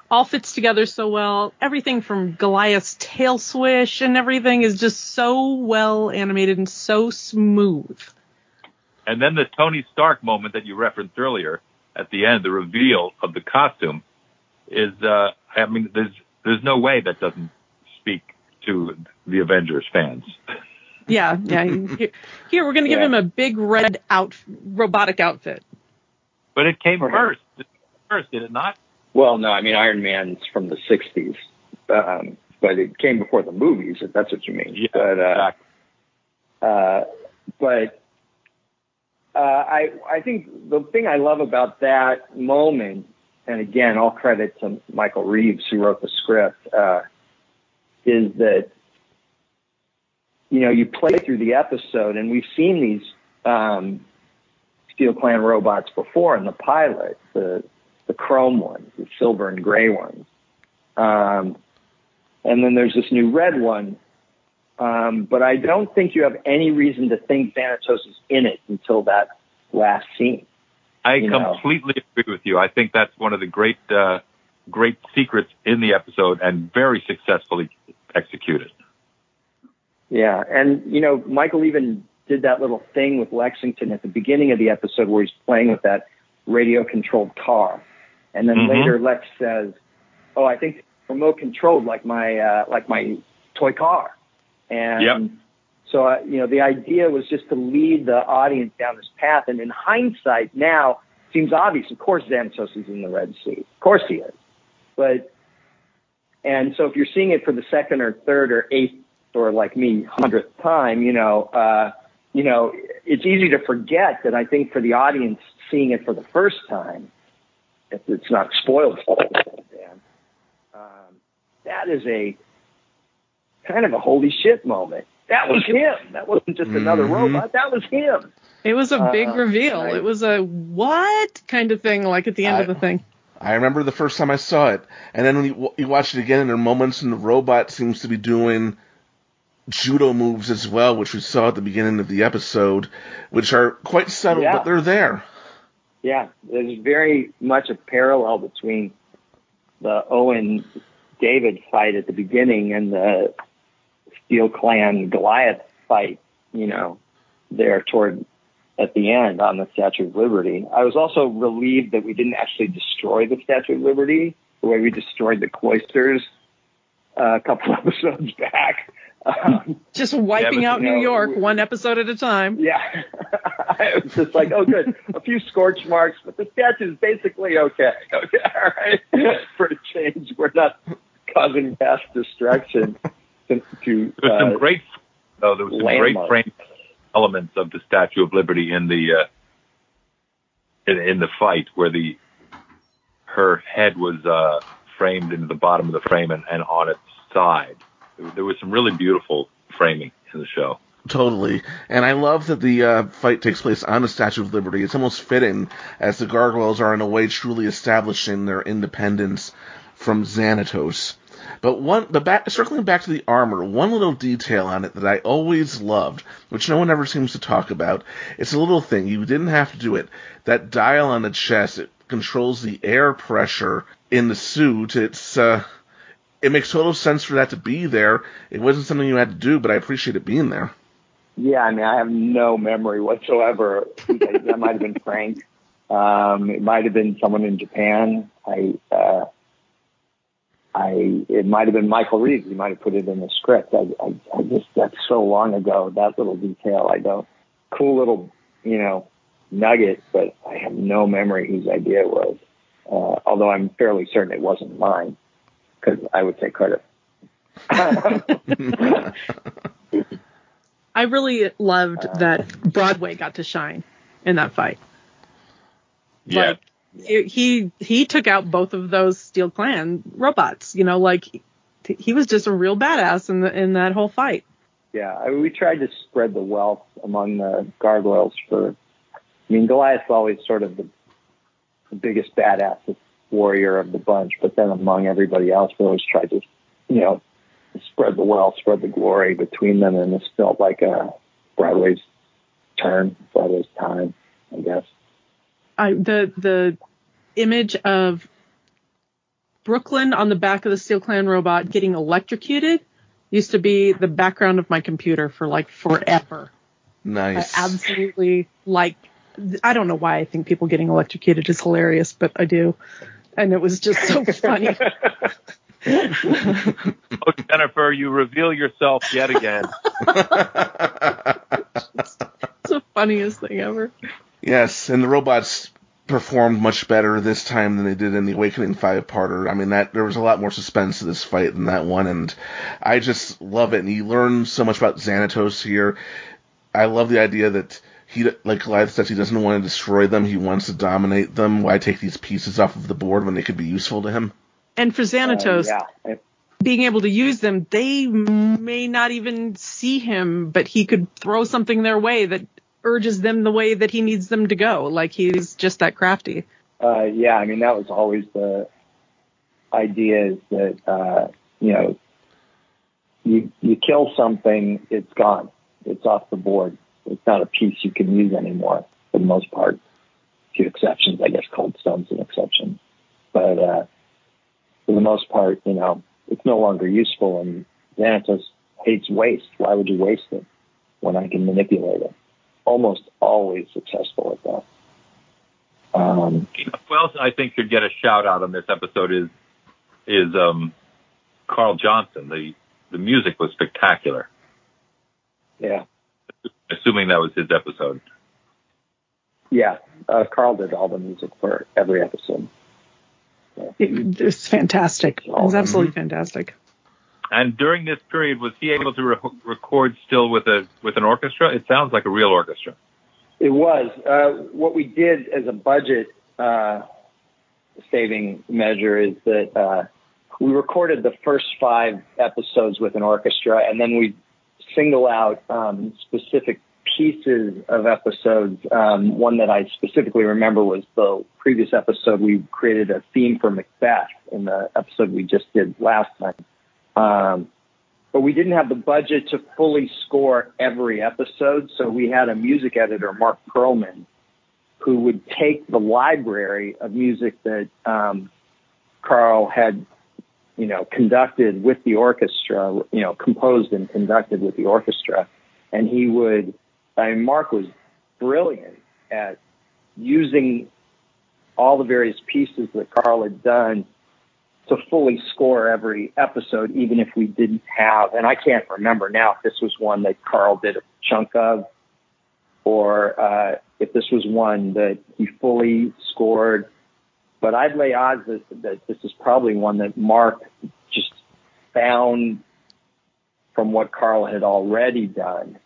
all fits together so well. Everything from Goliath's tail swish and everything is just so well animated and so smooth. And then the Tony Stark moment that you referenced earlier at the end, the reveal of the costume, is uh, I mean, there's there's no way that doesn't speak to the Avengers fans. Yeah, yeah. Here, here we're going to give Yeah. him a big red out robotic outfit. But it came Right. first. First, did it not? Well, no, I mean Iron Man's from the '60s, um, but it came before the movies. If that's what you mean. Yeah, But uh, exactly. Uh, but uh, I I think the thing I love about that moment, and again, all credit to Michael Reaves who wrote the script, uh, is that you know you play through the episode, and we've seen these um, Steel Clan robots before in the pilot, the the chrome ones, the silver and gray ones, um, and then there's this new red one um, but I don't think you have any reason to think Xanatos is in it until that last scene. I you know. completely agree with you. I think that's one of the great, uh, great secrets in the episode and very successfully executed. Yeah, and you know, Michael even did that little thing with Lexington at the beginning of the episode where he's playing with that radio-controlled car, and then Mhm. later Lex says, "Oh, I think remote controlled like my uh, like my toy car," and Yep. so uh, you know, the idea was just to lead the audience down this path, and in hindsight, now seems obvious. Of course, Xanatos is in the Red Sea. Of course, he is, but and so if you're seeing it for the second or third or eighth or like me hundredth time, you know, uh, you know, it's easy to forget that I think for the audience seeing it for the first time, it's not spoiled for Dan, um, that is a kind of a holy shit moment. That was him. That wasn't just another Mhm. robot. That was him. It was a big Uh, reveal. right. It was a what kind of thing, like at the end I- of the thing. I remember the first time I saw it, and then when you, you watch it again, and there are moments when the robot seems to be doing judo moves as well, which we saw at the beginning of the episode, which are quite subtle, Yeah. but they're there. Yeah, there's very much a parallel between the Owen David fight at the beginning and the Steel Clan Goliath fight, you know, there toward at the end on the Statue of Liberty. I was also relieved that we didn't actually destroy the Statue of Liberty the way we destroyed the cloisters uh, a couple [LAUGHS] episodes back. Um, [LAUGHS] Just wiping but, out New know, York we- one episode at a time. yeah. [LAUGHS] I was just like, oh, good. A few scorch marks, but the statue is basically okay. Okay, [LAUGHS] all right. For a change, we're not causing mass destruction to, to There was uh, some great, oh, there was some great frame elements of the Statue of Liberty in the uh, in, in the fight where the her head was uh, framed into the bottom of the frame and, and on its side. There, was some really beautiful framing in the show. Totally. And I love that the uh, fight takes place on the Statue of Liberty. It's almost fitting, as the gargoyles are in a way truly establishing their independence from Xanatos. But one, but back, circling back to the armor, one little detail on it that I always loved, which no one ever seems to talk about, it's a little thing. You didn't have to do it. That dial on the chest, it controls the air pressure in the suit. It's, uh, it makes total sense for that to be there. It wasn't something you had to do, but I appreciate it being there. Yeah, I mean, I have no memory whatsoever. [LAUGHS] that might have been Frank. Um, it might have been someone in Japan. I, uh, I, it might have been Michael Reaves. He might have put it in the script. I, I, I just, that's so long ago. That little detail, I don't. Cool little, you know, nugget, but I have no memory whose idea it was. Uh, although I'm fairly certain it wasn't mine, because I would take credit. [LAUGHS] I really loved uh, that Broadway got to shine in that fight. Yeah. Like it- he he took out both of those Steel Clan robots. You know, like he, he was just a real badass in the in that whole fight. Yeah, I mean, we tried to spread the wealth among the gargoyles for. I mean, Goliath's always sort of the, the biggest badass warrior of the bunch, but then among everybody else, we always tried to, you know, spread the wealth, spread the glory between them, and this felt like a Broadway's turn, Broadway's time, I guess. I the the image of Brooklyn on the back of the Steel Clan robot getting electrocuted used to be the background of my computer for like forever. Nice. I absolutely like. I don't know why I think people getting electrocuted is hilarious, but I do, and it was just so [LAUGHS] funny. Oh, Jennifer, you reveal yourself yet again. it's the funniest thing ever. yes, and the robots performed much better this time than they did in the Awakening five parter. I mean that there was a lot more suspense to this fight than that one, and I just love it. And you learn so much about Xanatos here. I love the idea that he, like Goliath says, he doesn't want to destroy them. He wants to dominate them. Why take these pieces off of the board when they could be useful to him? And for Xanatos, Uh, yeah, being able to use them, they may not even see him, but he could throw something their way that urges them the way that he needs them to go. Like he's just that crafty. Uh, yeah, I mean that was always the idea is that uh, you know you you kill something, it's gone, it's off the board. It's not a piece you can use anymore for the most part. A few exceptions, I guess. Cold Stone's an exception, but uh, for the most part, you know, it's no longer useful. And Xanatos hates waste. Why would you waste it when I can manipulate it? Almost always successful at that. Um, Who else I think should get a shout out on this episode is is um, Carl Johnson. The the music was spectacular. yeah. Assuming that was his episode. Yeah, uh, Carl did all the music for every episode. It, it's fantastic. It was absolutely fantastic. And during this period, was he able to re- record still with a with an orchestra? It sounds like a real orchestra. It was. Uh, what we did as a budget uh, saving measure is that uh, we recorded the first five episodes with an orchestra, and then we single out um, specific pieces of episodes. Um, one that I specifically remember was the previous episode. We created a theme for Macbeth in the episode we just did last time. Um, but we didn't have the budget to fully score every episode, so we had a music editor, Mark Perlman, who would take the library of music that um, Carl had, you know, conducted with the orchestra, you know, composed and conducted with the orchestra, and he would. I mean, Mark was brilliant at using all the various pieces that Carl had done to fully score every episode, even if we didn't have, and I can't remember now if this was one that Carl did a chunk of, or uh, if this was one that he fully scored. But I'd lay odds that, that this is probably one that Mark just found from what Carl had already done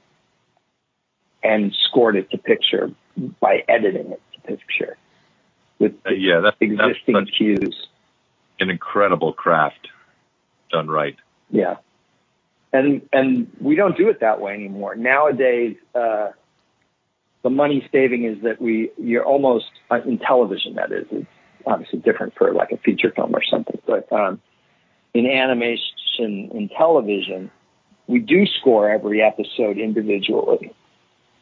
and scored it to picture by editing it to picture with Uh, yeah, that's, existing that's cues. an incredible craft done right. Yeah. And and we don't do it that way anymore. Nowadays, uh, the money saving is that we you're almost uh, in television. That is, it's obviously different for like a feature film or something. But um, in animation in television, we do score every episode individually,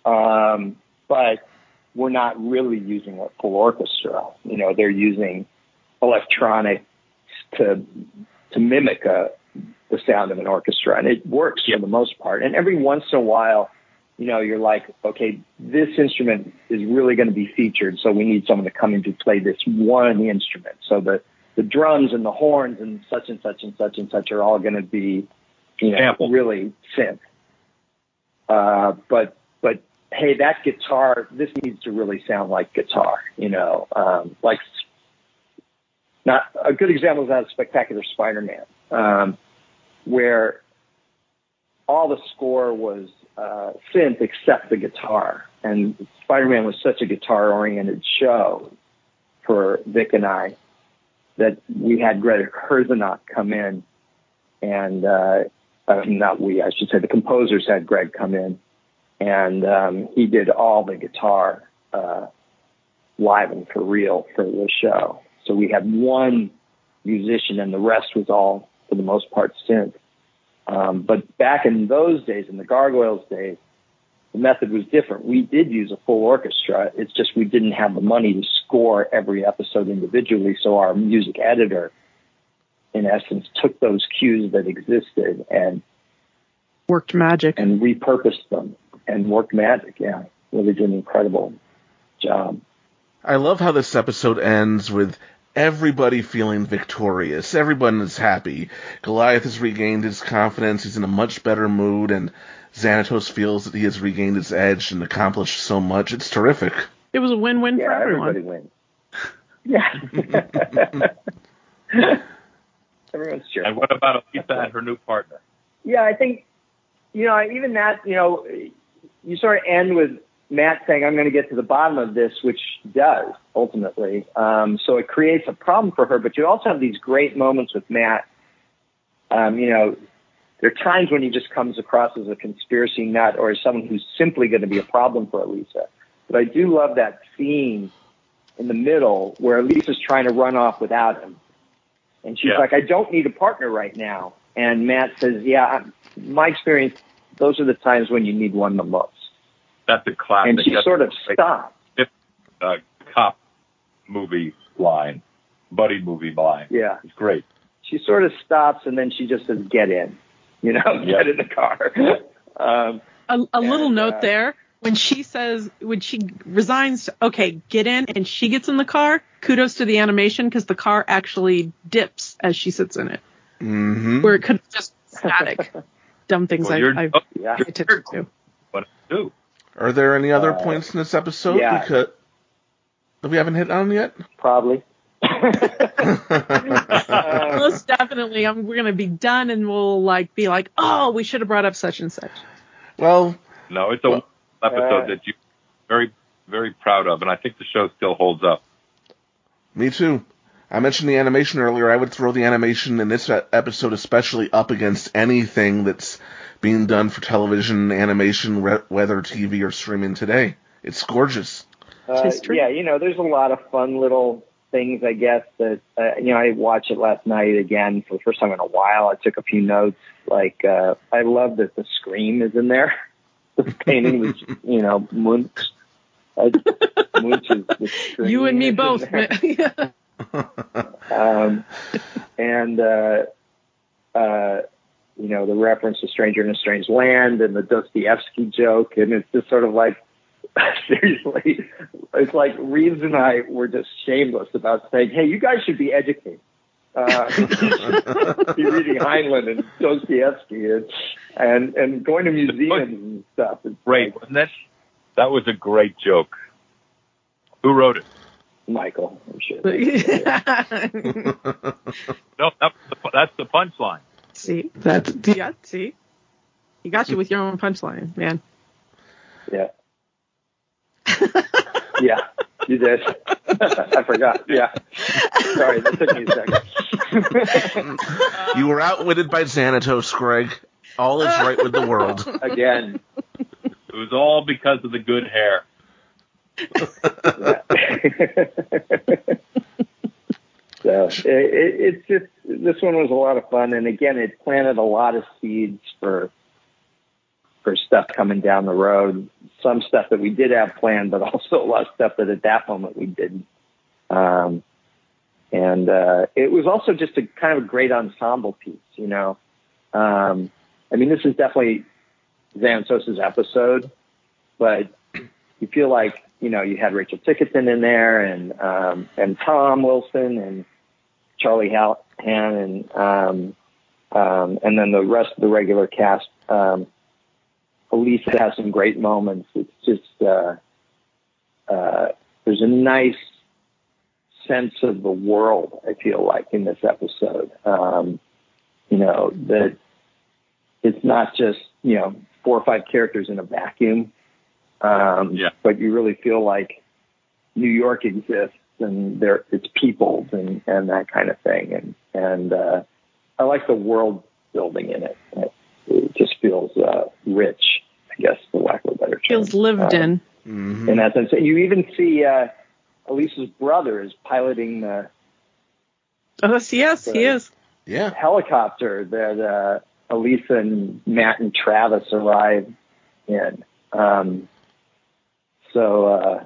um, but we're not really using a full orchestra. You know, they're using electronics to to mimic a, the sound of an orchestra, and it works for the most part. And every once in a while, you know, you're like, okay, this instrument is really going to be featured, so we need someone to come in to play this one instrument. So the the drums and the horns and such and such and such and such are all going to be, you know, really synth. Uh, but but hey, that guitar, this needs to really sound like guitar, you know, um, like not a good example is that of Spectacular Spider-Man, um, where all the score was uh, synth except the guitar, and Spider-Man was such a guitar-oriented show for Vic and I that we had Greg Herzenach come in, and uh, uh, not we, I should say, the composers had Greg come in, and um, he did all the guitar uh, live and for real for the show. So we had one musician, and the rest was all, for the most part, synth. Um, but back in those days, in the Gargoyles days, the method was different. We did use a full orchestra. It's just we didn't have the money to score every episode individually. So our music editor, in essence, took those cues that existed and Worked magic. and repurposed them and worked magic. Yeah, really did an incredible job. I love how this episode ends with everybody feeling victorious. Everyone is happy. Goliath has regained his confidence. He's in a much better mood, and Xanatos feels that he has regained his edge and accomplished so much. It's terrific. It was a win-win for Yeah, everyone. everybody wins. Yeah. [LAUGHS] Everyone's cheering. And what about Elisa and her new partner? Yeah, I think, you know, even that, you know, you sort of end with Matt saying, I'm going to get to the bottom of this, which does ultimately. Um, so it creates a problem for her, but you also have these great moments with Matt. Um, you know, there are times when he just comes across as a conspiracy nut or as someone who's simply going to be a problem for Elisa. But I do love that scene in the middle where Elisa's trying to run off without him. And she's Yeah. like, I don't need a partner right now. And Matt says, Yeah, my experience, those are the times when you need one the most. That's a classic. And she That's sort of a great, stopped. uh, cop movie line, buddy movie line. Yeah. It's great. She sort of stops and then she just says, Get in. You know, [LAUGHS] Yeah. get in the car. [LAUGHS] um, A, a little note uh, there. When she says, when she resigns, to, okay, get in, and she gets in the car, kudos to the animation because the car actually dips as she sits in it, Mm-hmm. where it could have just static. [LAUGHS] Dumb things Well, I, you're, I yeah. pay attention to. what to do? Are there any other Uh, points in this episode yeah. because that we haven't hit on yet? Probably. Uh, [LAUGHS] [LAUGHS] Most definitely, I'm, we're gonna be done, and we'll like be like, oh, we should have brought up such and such. well, No, it's a Well, episode uh, that you very, very proud of, and I think the show still holds up. Me too. I mentioned the animation earlier. I would throw the animation in this episode especially up against anything that's being done for television, animation, re- whether TV or streaming today. It's gorgeous. Uh, yeah, you know, there's a lot of fun little things, I guess, that, uh, you know, I watched it last night again for the first time in a while. I took a few notes. Like, uh, I love that the scream is in there. [LAUGHS] the painting was, you know, Munch. Uh, Munch is the scream You and me both. [LAUGHS] um, and uh, uh, you know the reference to "Stranger in a Strange Land" and the Dostoevsky joke, and it's just sort of like [LAUGHS] seriously, it's like Reaves and I were just shameless about saying, "Hey, you guys should be educated." Uh, [LAUGHS] be reading Heinlein and Dostoevsky and, and and going to museums and stuff. It's Great, wasn't that? That was a great joke. Who wrote it? Michael, I'm sure. [LAUGHS] No, that's the, that's the punchline. See, that's yeah. See, he got you with your own punchline, man. Yeah. yeah, you did. [LAUGHS] I forgot. Yeah. Sorry, that took me a second. You were outwitted by Xanatos, Greg. All is right with the world. Again. It was all because of the good hair. [LAUGHS] so it, it, it's just this one was a lot of fun, and again, it planted a lot of seeds for for stuff coming down the road. Some stuff that we did have planned, but [LAUGHS] also a lot of stuff that at that moment we didn't. Um, and uh, it was also just a kind of a great ensemble piece, you know. Um, I mean, this is definitely Xanatos's episode, but you feel like you know you had Rachel Ticotin in there and um, and Tom Wilson and Charlie Hall- Han and um, um, and then the rest of the regular cast. Um, Elise has some great moments. It's just uh, uh, there's a nice sense of the world. I feel like in this episode, um, you know that it's not just you know four or five characters in a vacuum. Um, Yeah. But you really feel like New York exists and there it's peopled and, and that kind of thing. And, and, uh, I like the world building in it. It, it just feels, uh, rich, I guess, for lack of a better term. Feels lived Um, in. hmm In that sense. And you even see, uh, Elisa's brother is piloting the Oh, yes, yes, he is. Yeah. helicopter that, uh, Elisa and Matt and Travis arrive in. Um, so, uh,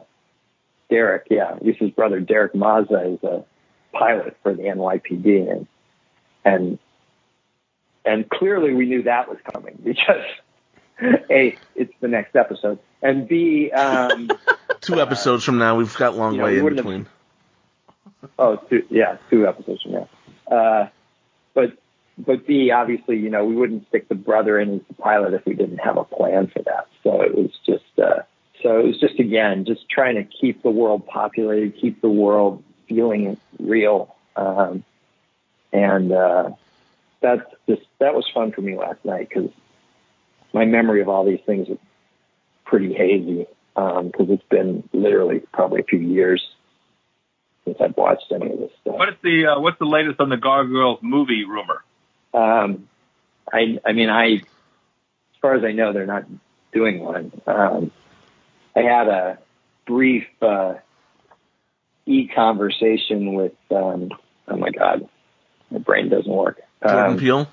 Derek, yeah, Lisa's brother, Derek Maza is a pilot for the NYPD and, and, and clearly we knew that was coming [LAUGHS] because A, it's the next episode and B, um, [LAUGHS] Two episodes from now, we've got long know, way we in wouldn't have- between. Oh, two, yeah, two episodes from now. Uh, but but B, obviously, you know, we wouldn't stick the brother in as the pilot if we didn't have a plan for that. So it was just uh, so it was just again just trying to keep the world populated, keep the world feeling real, um, and uh, that's just that was fun for me last night because my memory of all these things is pretty hazy because it's been literally probably a few years since I've watched any of this stuff. What is the uh, what's the latest on the Gargoyles movie rumor? Um, I, I mean, I, as far as I know, they're not doing one. Um, I had a brief uh, e-conversation with, um, oh my God, my brain doesn't work. Jordan Um, Peele.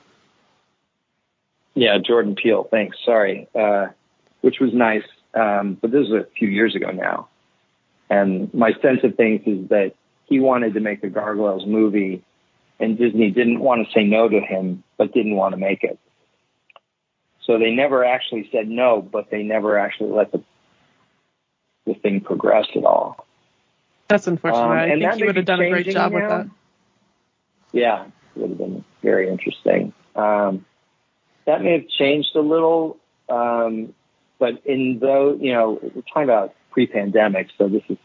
yeah, Jordan Peele. Thanks. Sorry. Uh, which was nice. Um, but this was a few years ago now. And my sense of things is that he wanted to make the Gargoyles movie and Disney didn't want to say no to him, but didn't want to make it. So they never actually said no, but they never actually let the, the thing progress at all. That's unfortunate. Um, I think he would have done a great job with that. Yeah, it would have been very interesting. Um, that may have changed a little, um, but in though you know we're talking about pre-pandemic, so this is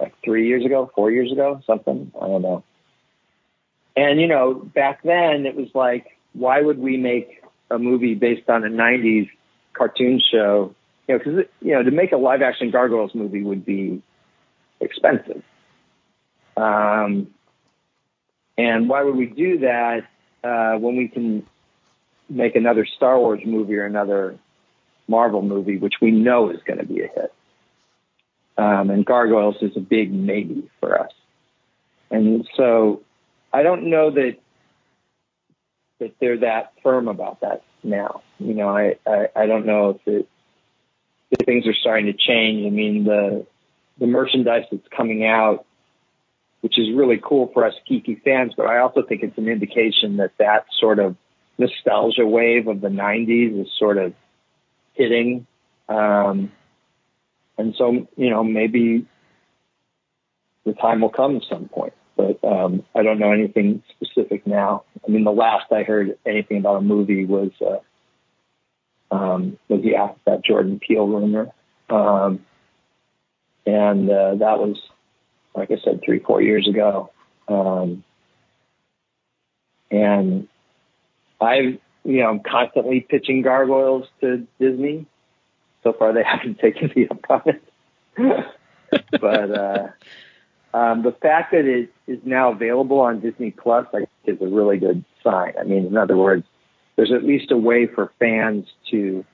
like three years ago, four years ago, something I don't know. And you know, back then it was like, why would we make a movie based on a '90s cartoon show you know, because you know, to make a live action Gargoyles movie would be expensive. Um, and why would we do that uh, when we can make another Star Wars movie or another Marvel movie, which we know is going to be a hit? Um, and Gargoyles is a big maybe for us. And so I don't know that that they're that firm about that now. You know, I, I, I don't know if it, if things are starting to change. I mean, the the merchandise that's coming out, which is really cool for us geeky fans, but I also think it's an indication that that sort of nostalgia wave of the '90s is sort of hitting. Um, and so, you know, maybe the time will come at some point but um, I don't know anything specific now. I mean, the last I heard anything about a movie was uh, um, was yeah that Jordan Peele rumor, um, and uh, that was like I said three four years ago, um, and I've you know I'm constantly pitching gargoyles to Disney. So far, they [LAUGHS] haven't taken me up on it, [LAUGHS] but. Uh, um, the fact that it is now available on Disney Plus, I think, is a really good sign. I mean, in other words, there's at least a way for fans to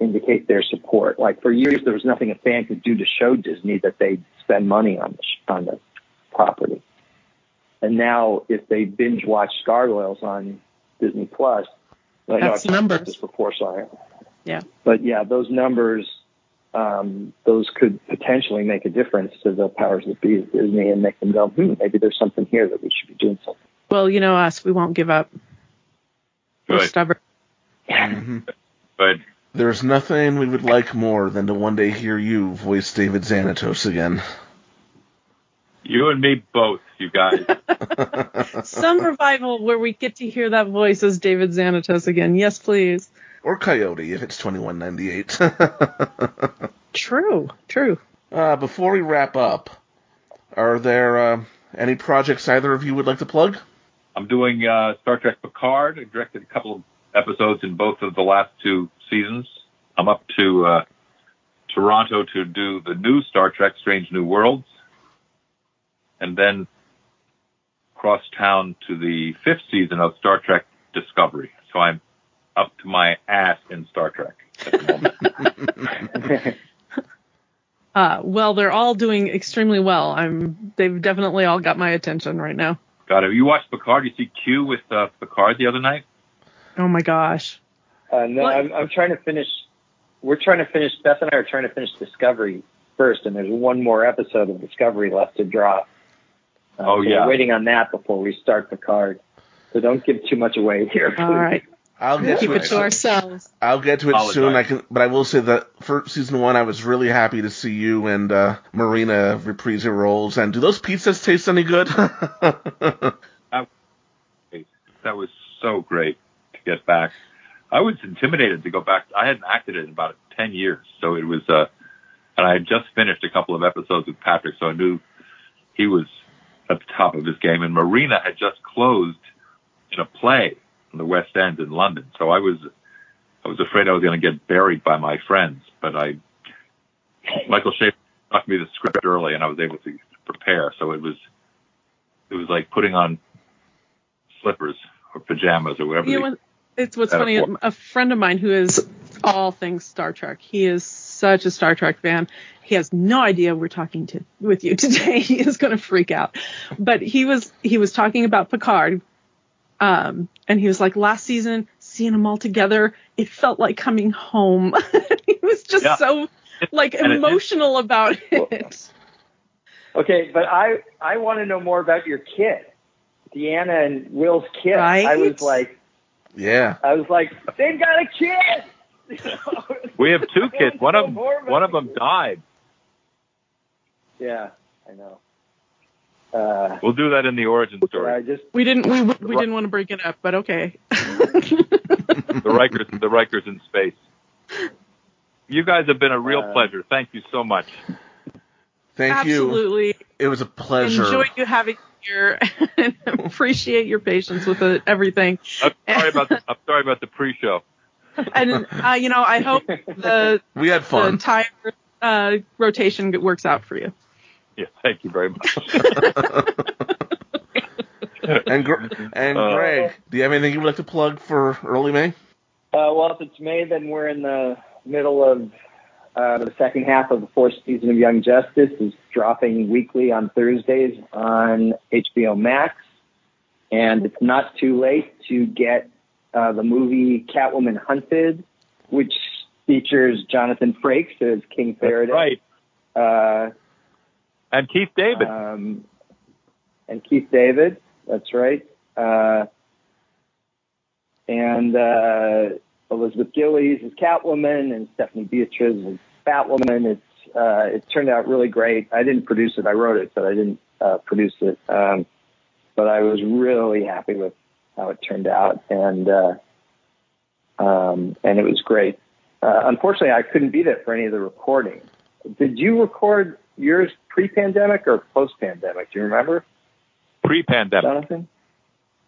indicate their support. Like for years, there was nothing a fan could do to show Disney that they spend money on the, on the property. And now, if they binge watch Gargoyles on Disney Plus, I know That's I've numbers. this before, I, Yeah. but yeah, those numbers, um, those could potentially make a difference to the powers that be at Disney and make them go, hmm, maybe there's something here that we should be doing something. Well, you know us, we won't give up. We're Good. stubborn. But There's nothing we would like more than to one day hear you voice David Xanatos again. you and me both, you guys. [LAUGHS] Some revival where we get to hear that voice as David Xanatos again. Yes, please. or Coyote if it's 2198. [LAUGHS] True. True. uh, before we wrap up, are there uh, any projects either of you would like to plug? I'm doing uh, Star Trek Picard. I directed a couple of episodes in both of the last two seasons. I'm up to uh, Toronto to do the new Star Trek Strange New Worlds, and then cross town to the fifth season of Star Trek Discovery. So I'm up to my ass in Star Trek at the moment. [LAUGHS] Uh, well, they're all doing extremely well. I'm. They've definitely all got my attention right now. Got it. You watched Picard? You see Q with uh, Picard the other night? Oh my gosh. Uh, no, What? I'm, I'm trying to finish. We're trying to finish. Beth and I are trying to finish Discovery first, and there's one more episode of Discovery left to drop. Uh, Oh, so yeah. We're waiting on that before we start Picard. So don't give too much away here. Please. All right. I'll get Keep to it to ourselves. I'll get to it Apologize. soon. I can, but I will say that for season one, I was really happy to see you and uh, Marina reprise your roles. And do those pizzas taste any good? [LAUGHS] That was so great to get back. I was intimidated to go back. I hadn't acted in about 10 years. So it was, uh, and I had just finished a couple of episodes with Patrick. So I knew he was at the top of his game. And Marina had just closed in a play in the West End in London. So I was, I was afraid I was going to get buried by my friends, but I, Michael Schaefer got me the script early and I was able to prepare. So it was, it was like putting on slippers or pajamas or whatever. You know? It's what's funny. A friend of mine who is all things Star Trek. He is such a Star Trek fan. He has no idea we're talking to with you [LAUGHS] today. He is going to freak out. But he was he was talking about Picard, um, and he was like, last season, seeing them all together, it felt like coming home. [LAUGHS] he was just Yeah. so like And it did. emotional about it. Okay, but I I want to know more about your kid, Deanna and Will's kid. Right? I was like, yeah. I was like, they've got a kid. You [LAUGHS] know? We have two kids. One of them, one of them died. Yeah, I know. Uh, We'll do that in the origin I story. just We didn't we we didn't want to break it up, but okay. The Rikers, the Rikers in space. You guys have been a real Uh, pleasure. Thank you so much. Thank you. Absolutely. It was a pleasure. Enjoy you having you here and [LAUGHS] appreciate your patience with it, everything. I'm sorry about the, I'm sorry about the pre-show. and uh, you know, I hope [LAUGHS] the We had the fun. tire uh, rotation works out for you. Yeah, thank you very much. [LAUGHS] and Gr- and Uh, Greg, do you have anything you would like to plug for early May? Uh, well, if it's May, then we're in the middle of uh, the second half of the fourth season of Young Justice is dropping weekly on Thursdays on HBO Max, and it's not too late to get uh, the movie Catwoman Hunted, which features Jonathan Frakes as King That's Faraday. right. Uh, And Keith David. um, and Keith David. That's right. Uh, and uh, Elizabeth Gillies is Catwoman, and Stephanie Beatriz is Batwoman. It's uh, it turned out really great. I didn't produce it. I wrote it, but I didn't uh, produce it. Um, but I was really happy with how it turned out, and uh, um, and it was great. Uh, unfortunately, I couldn't be there for any of the recording. Did you record yours pre-pandemic or post-pandemic? Do you remember, Pre-pandemic. Jonathan?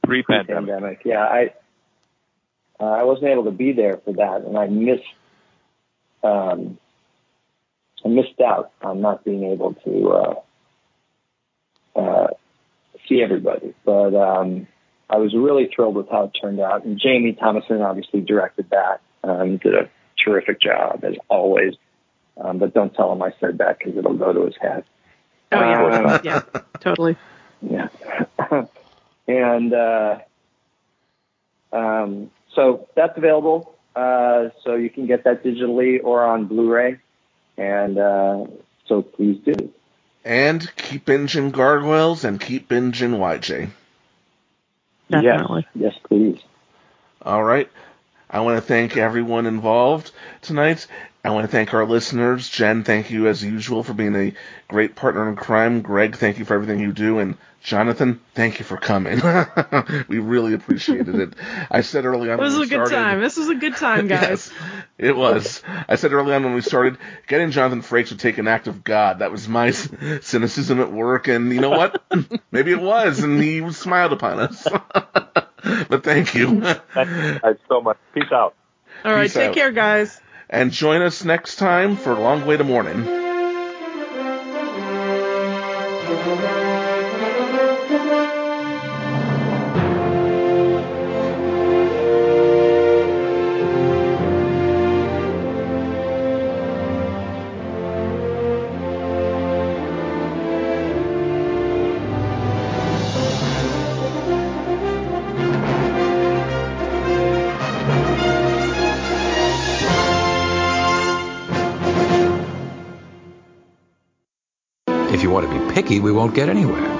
Pre-pandemic. Pandemic. Yeah, I uh, I wasn't able to be there for that, and I missed um, I missed out on not being able to uh, uh, see everybody. But um, I was really thrilled with how it turned out, and Jamie Thomason obviously directed that. Um, did a terrific job as always. Um, but don't tell him I said that because it'll go to his head. Oh yeah, Um, yeah, totally. yeah. [LAUGHS] and uh, um, so that's available. Uh, so you can get that digitally or on Blu-ray. And uh, so please do. And keep binging Gargoyles and keep binging YJ. Definitely. Yes, yes, please. All right. I want to thank everyone involved tonight. I want to thank our listeners. Jen, thank you as usual for being a great partner in crime. Greg, thank you for everything you do. And Jonathan, thank you for coming. [LAUGHS] we really appreciated it. I said early on This was a good started, time. This was a good time, [LAUGHS] guys. Yes, it was. I said early on when we started, getting Jonathan Frakes would take an act of God. That was my [LAUGHS] cynicism at work, and you know what? Maybe it was, and he smiled upon us. [LAUGHS] but thank you. Thank you guys so much. Peace out. All right, Peace take out. care, guys. and join us next time for Long Way to Morning. Won't get anywhere.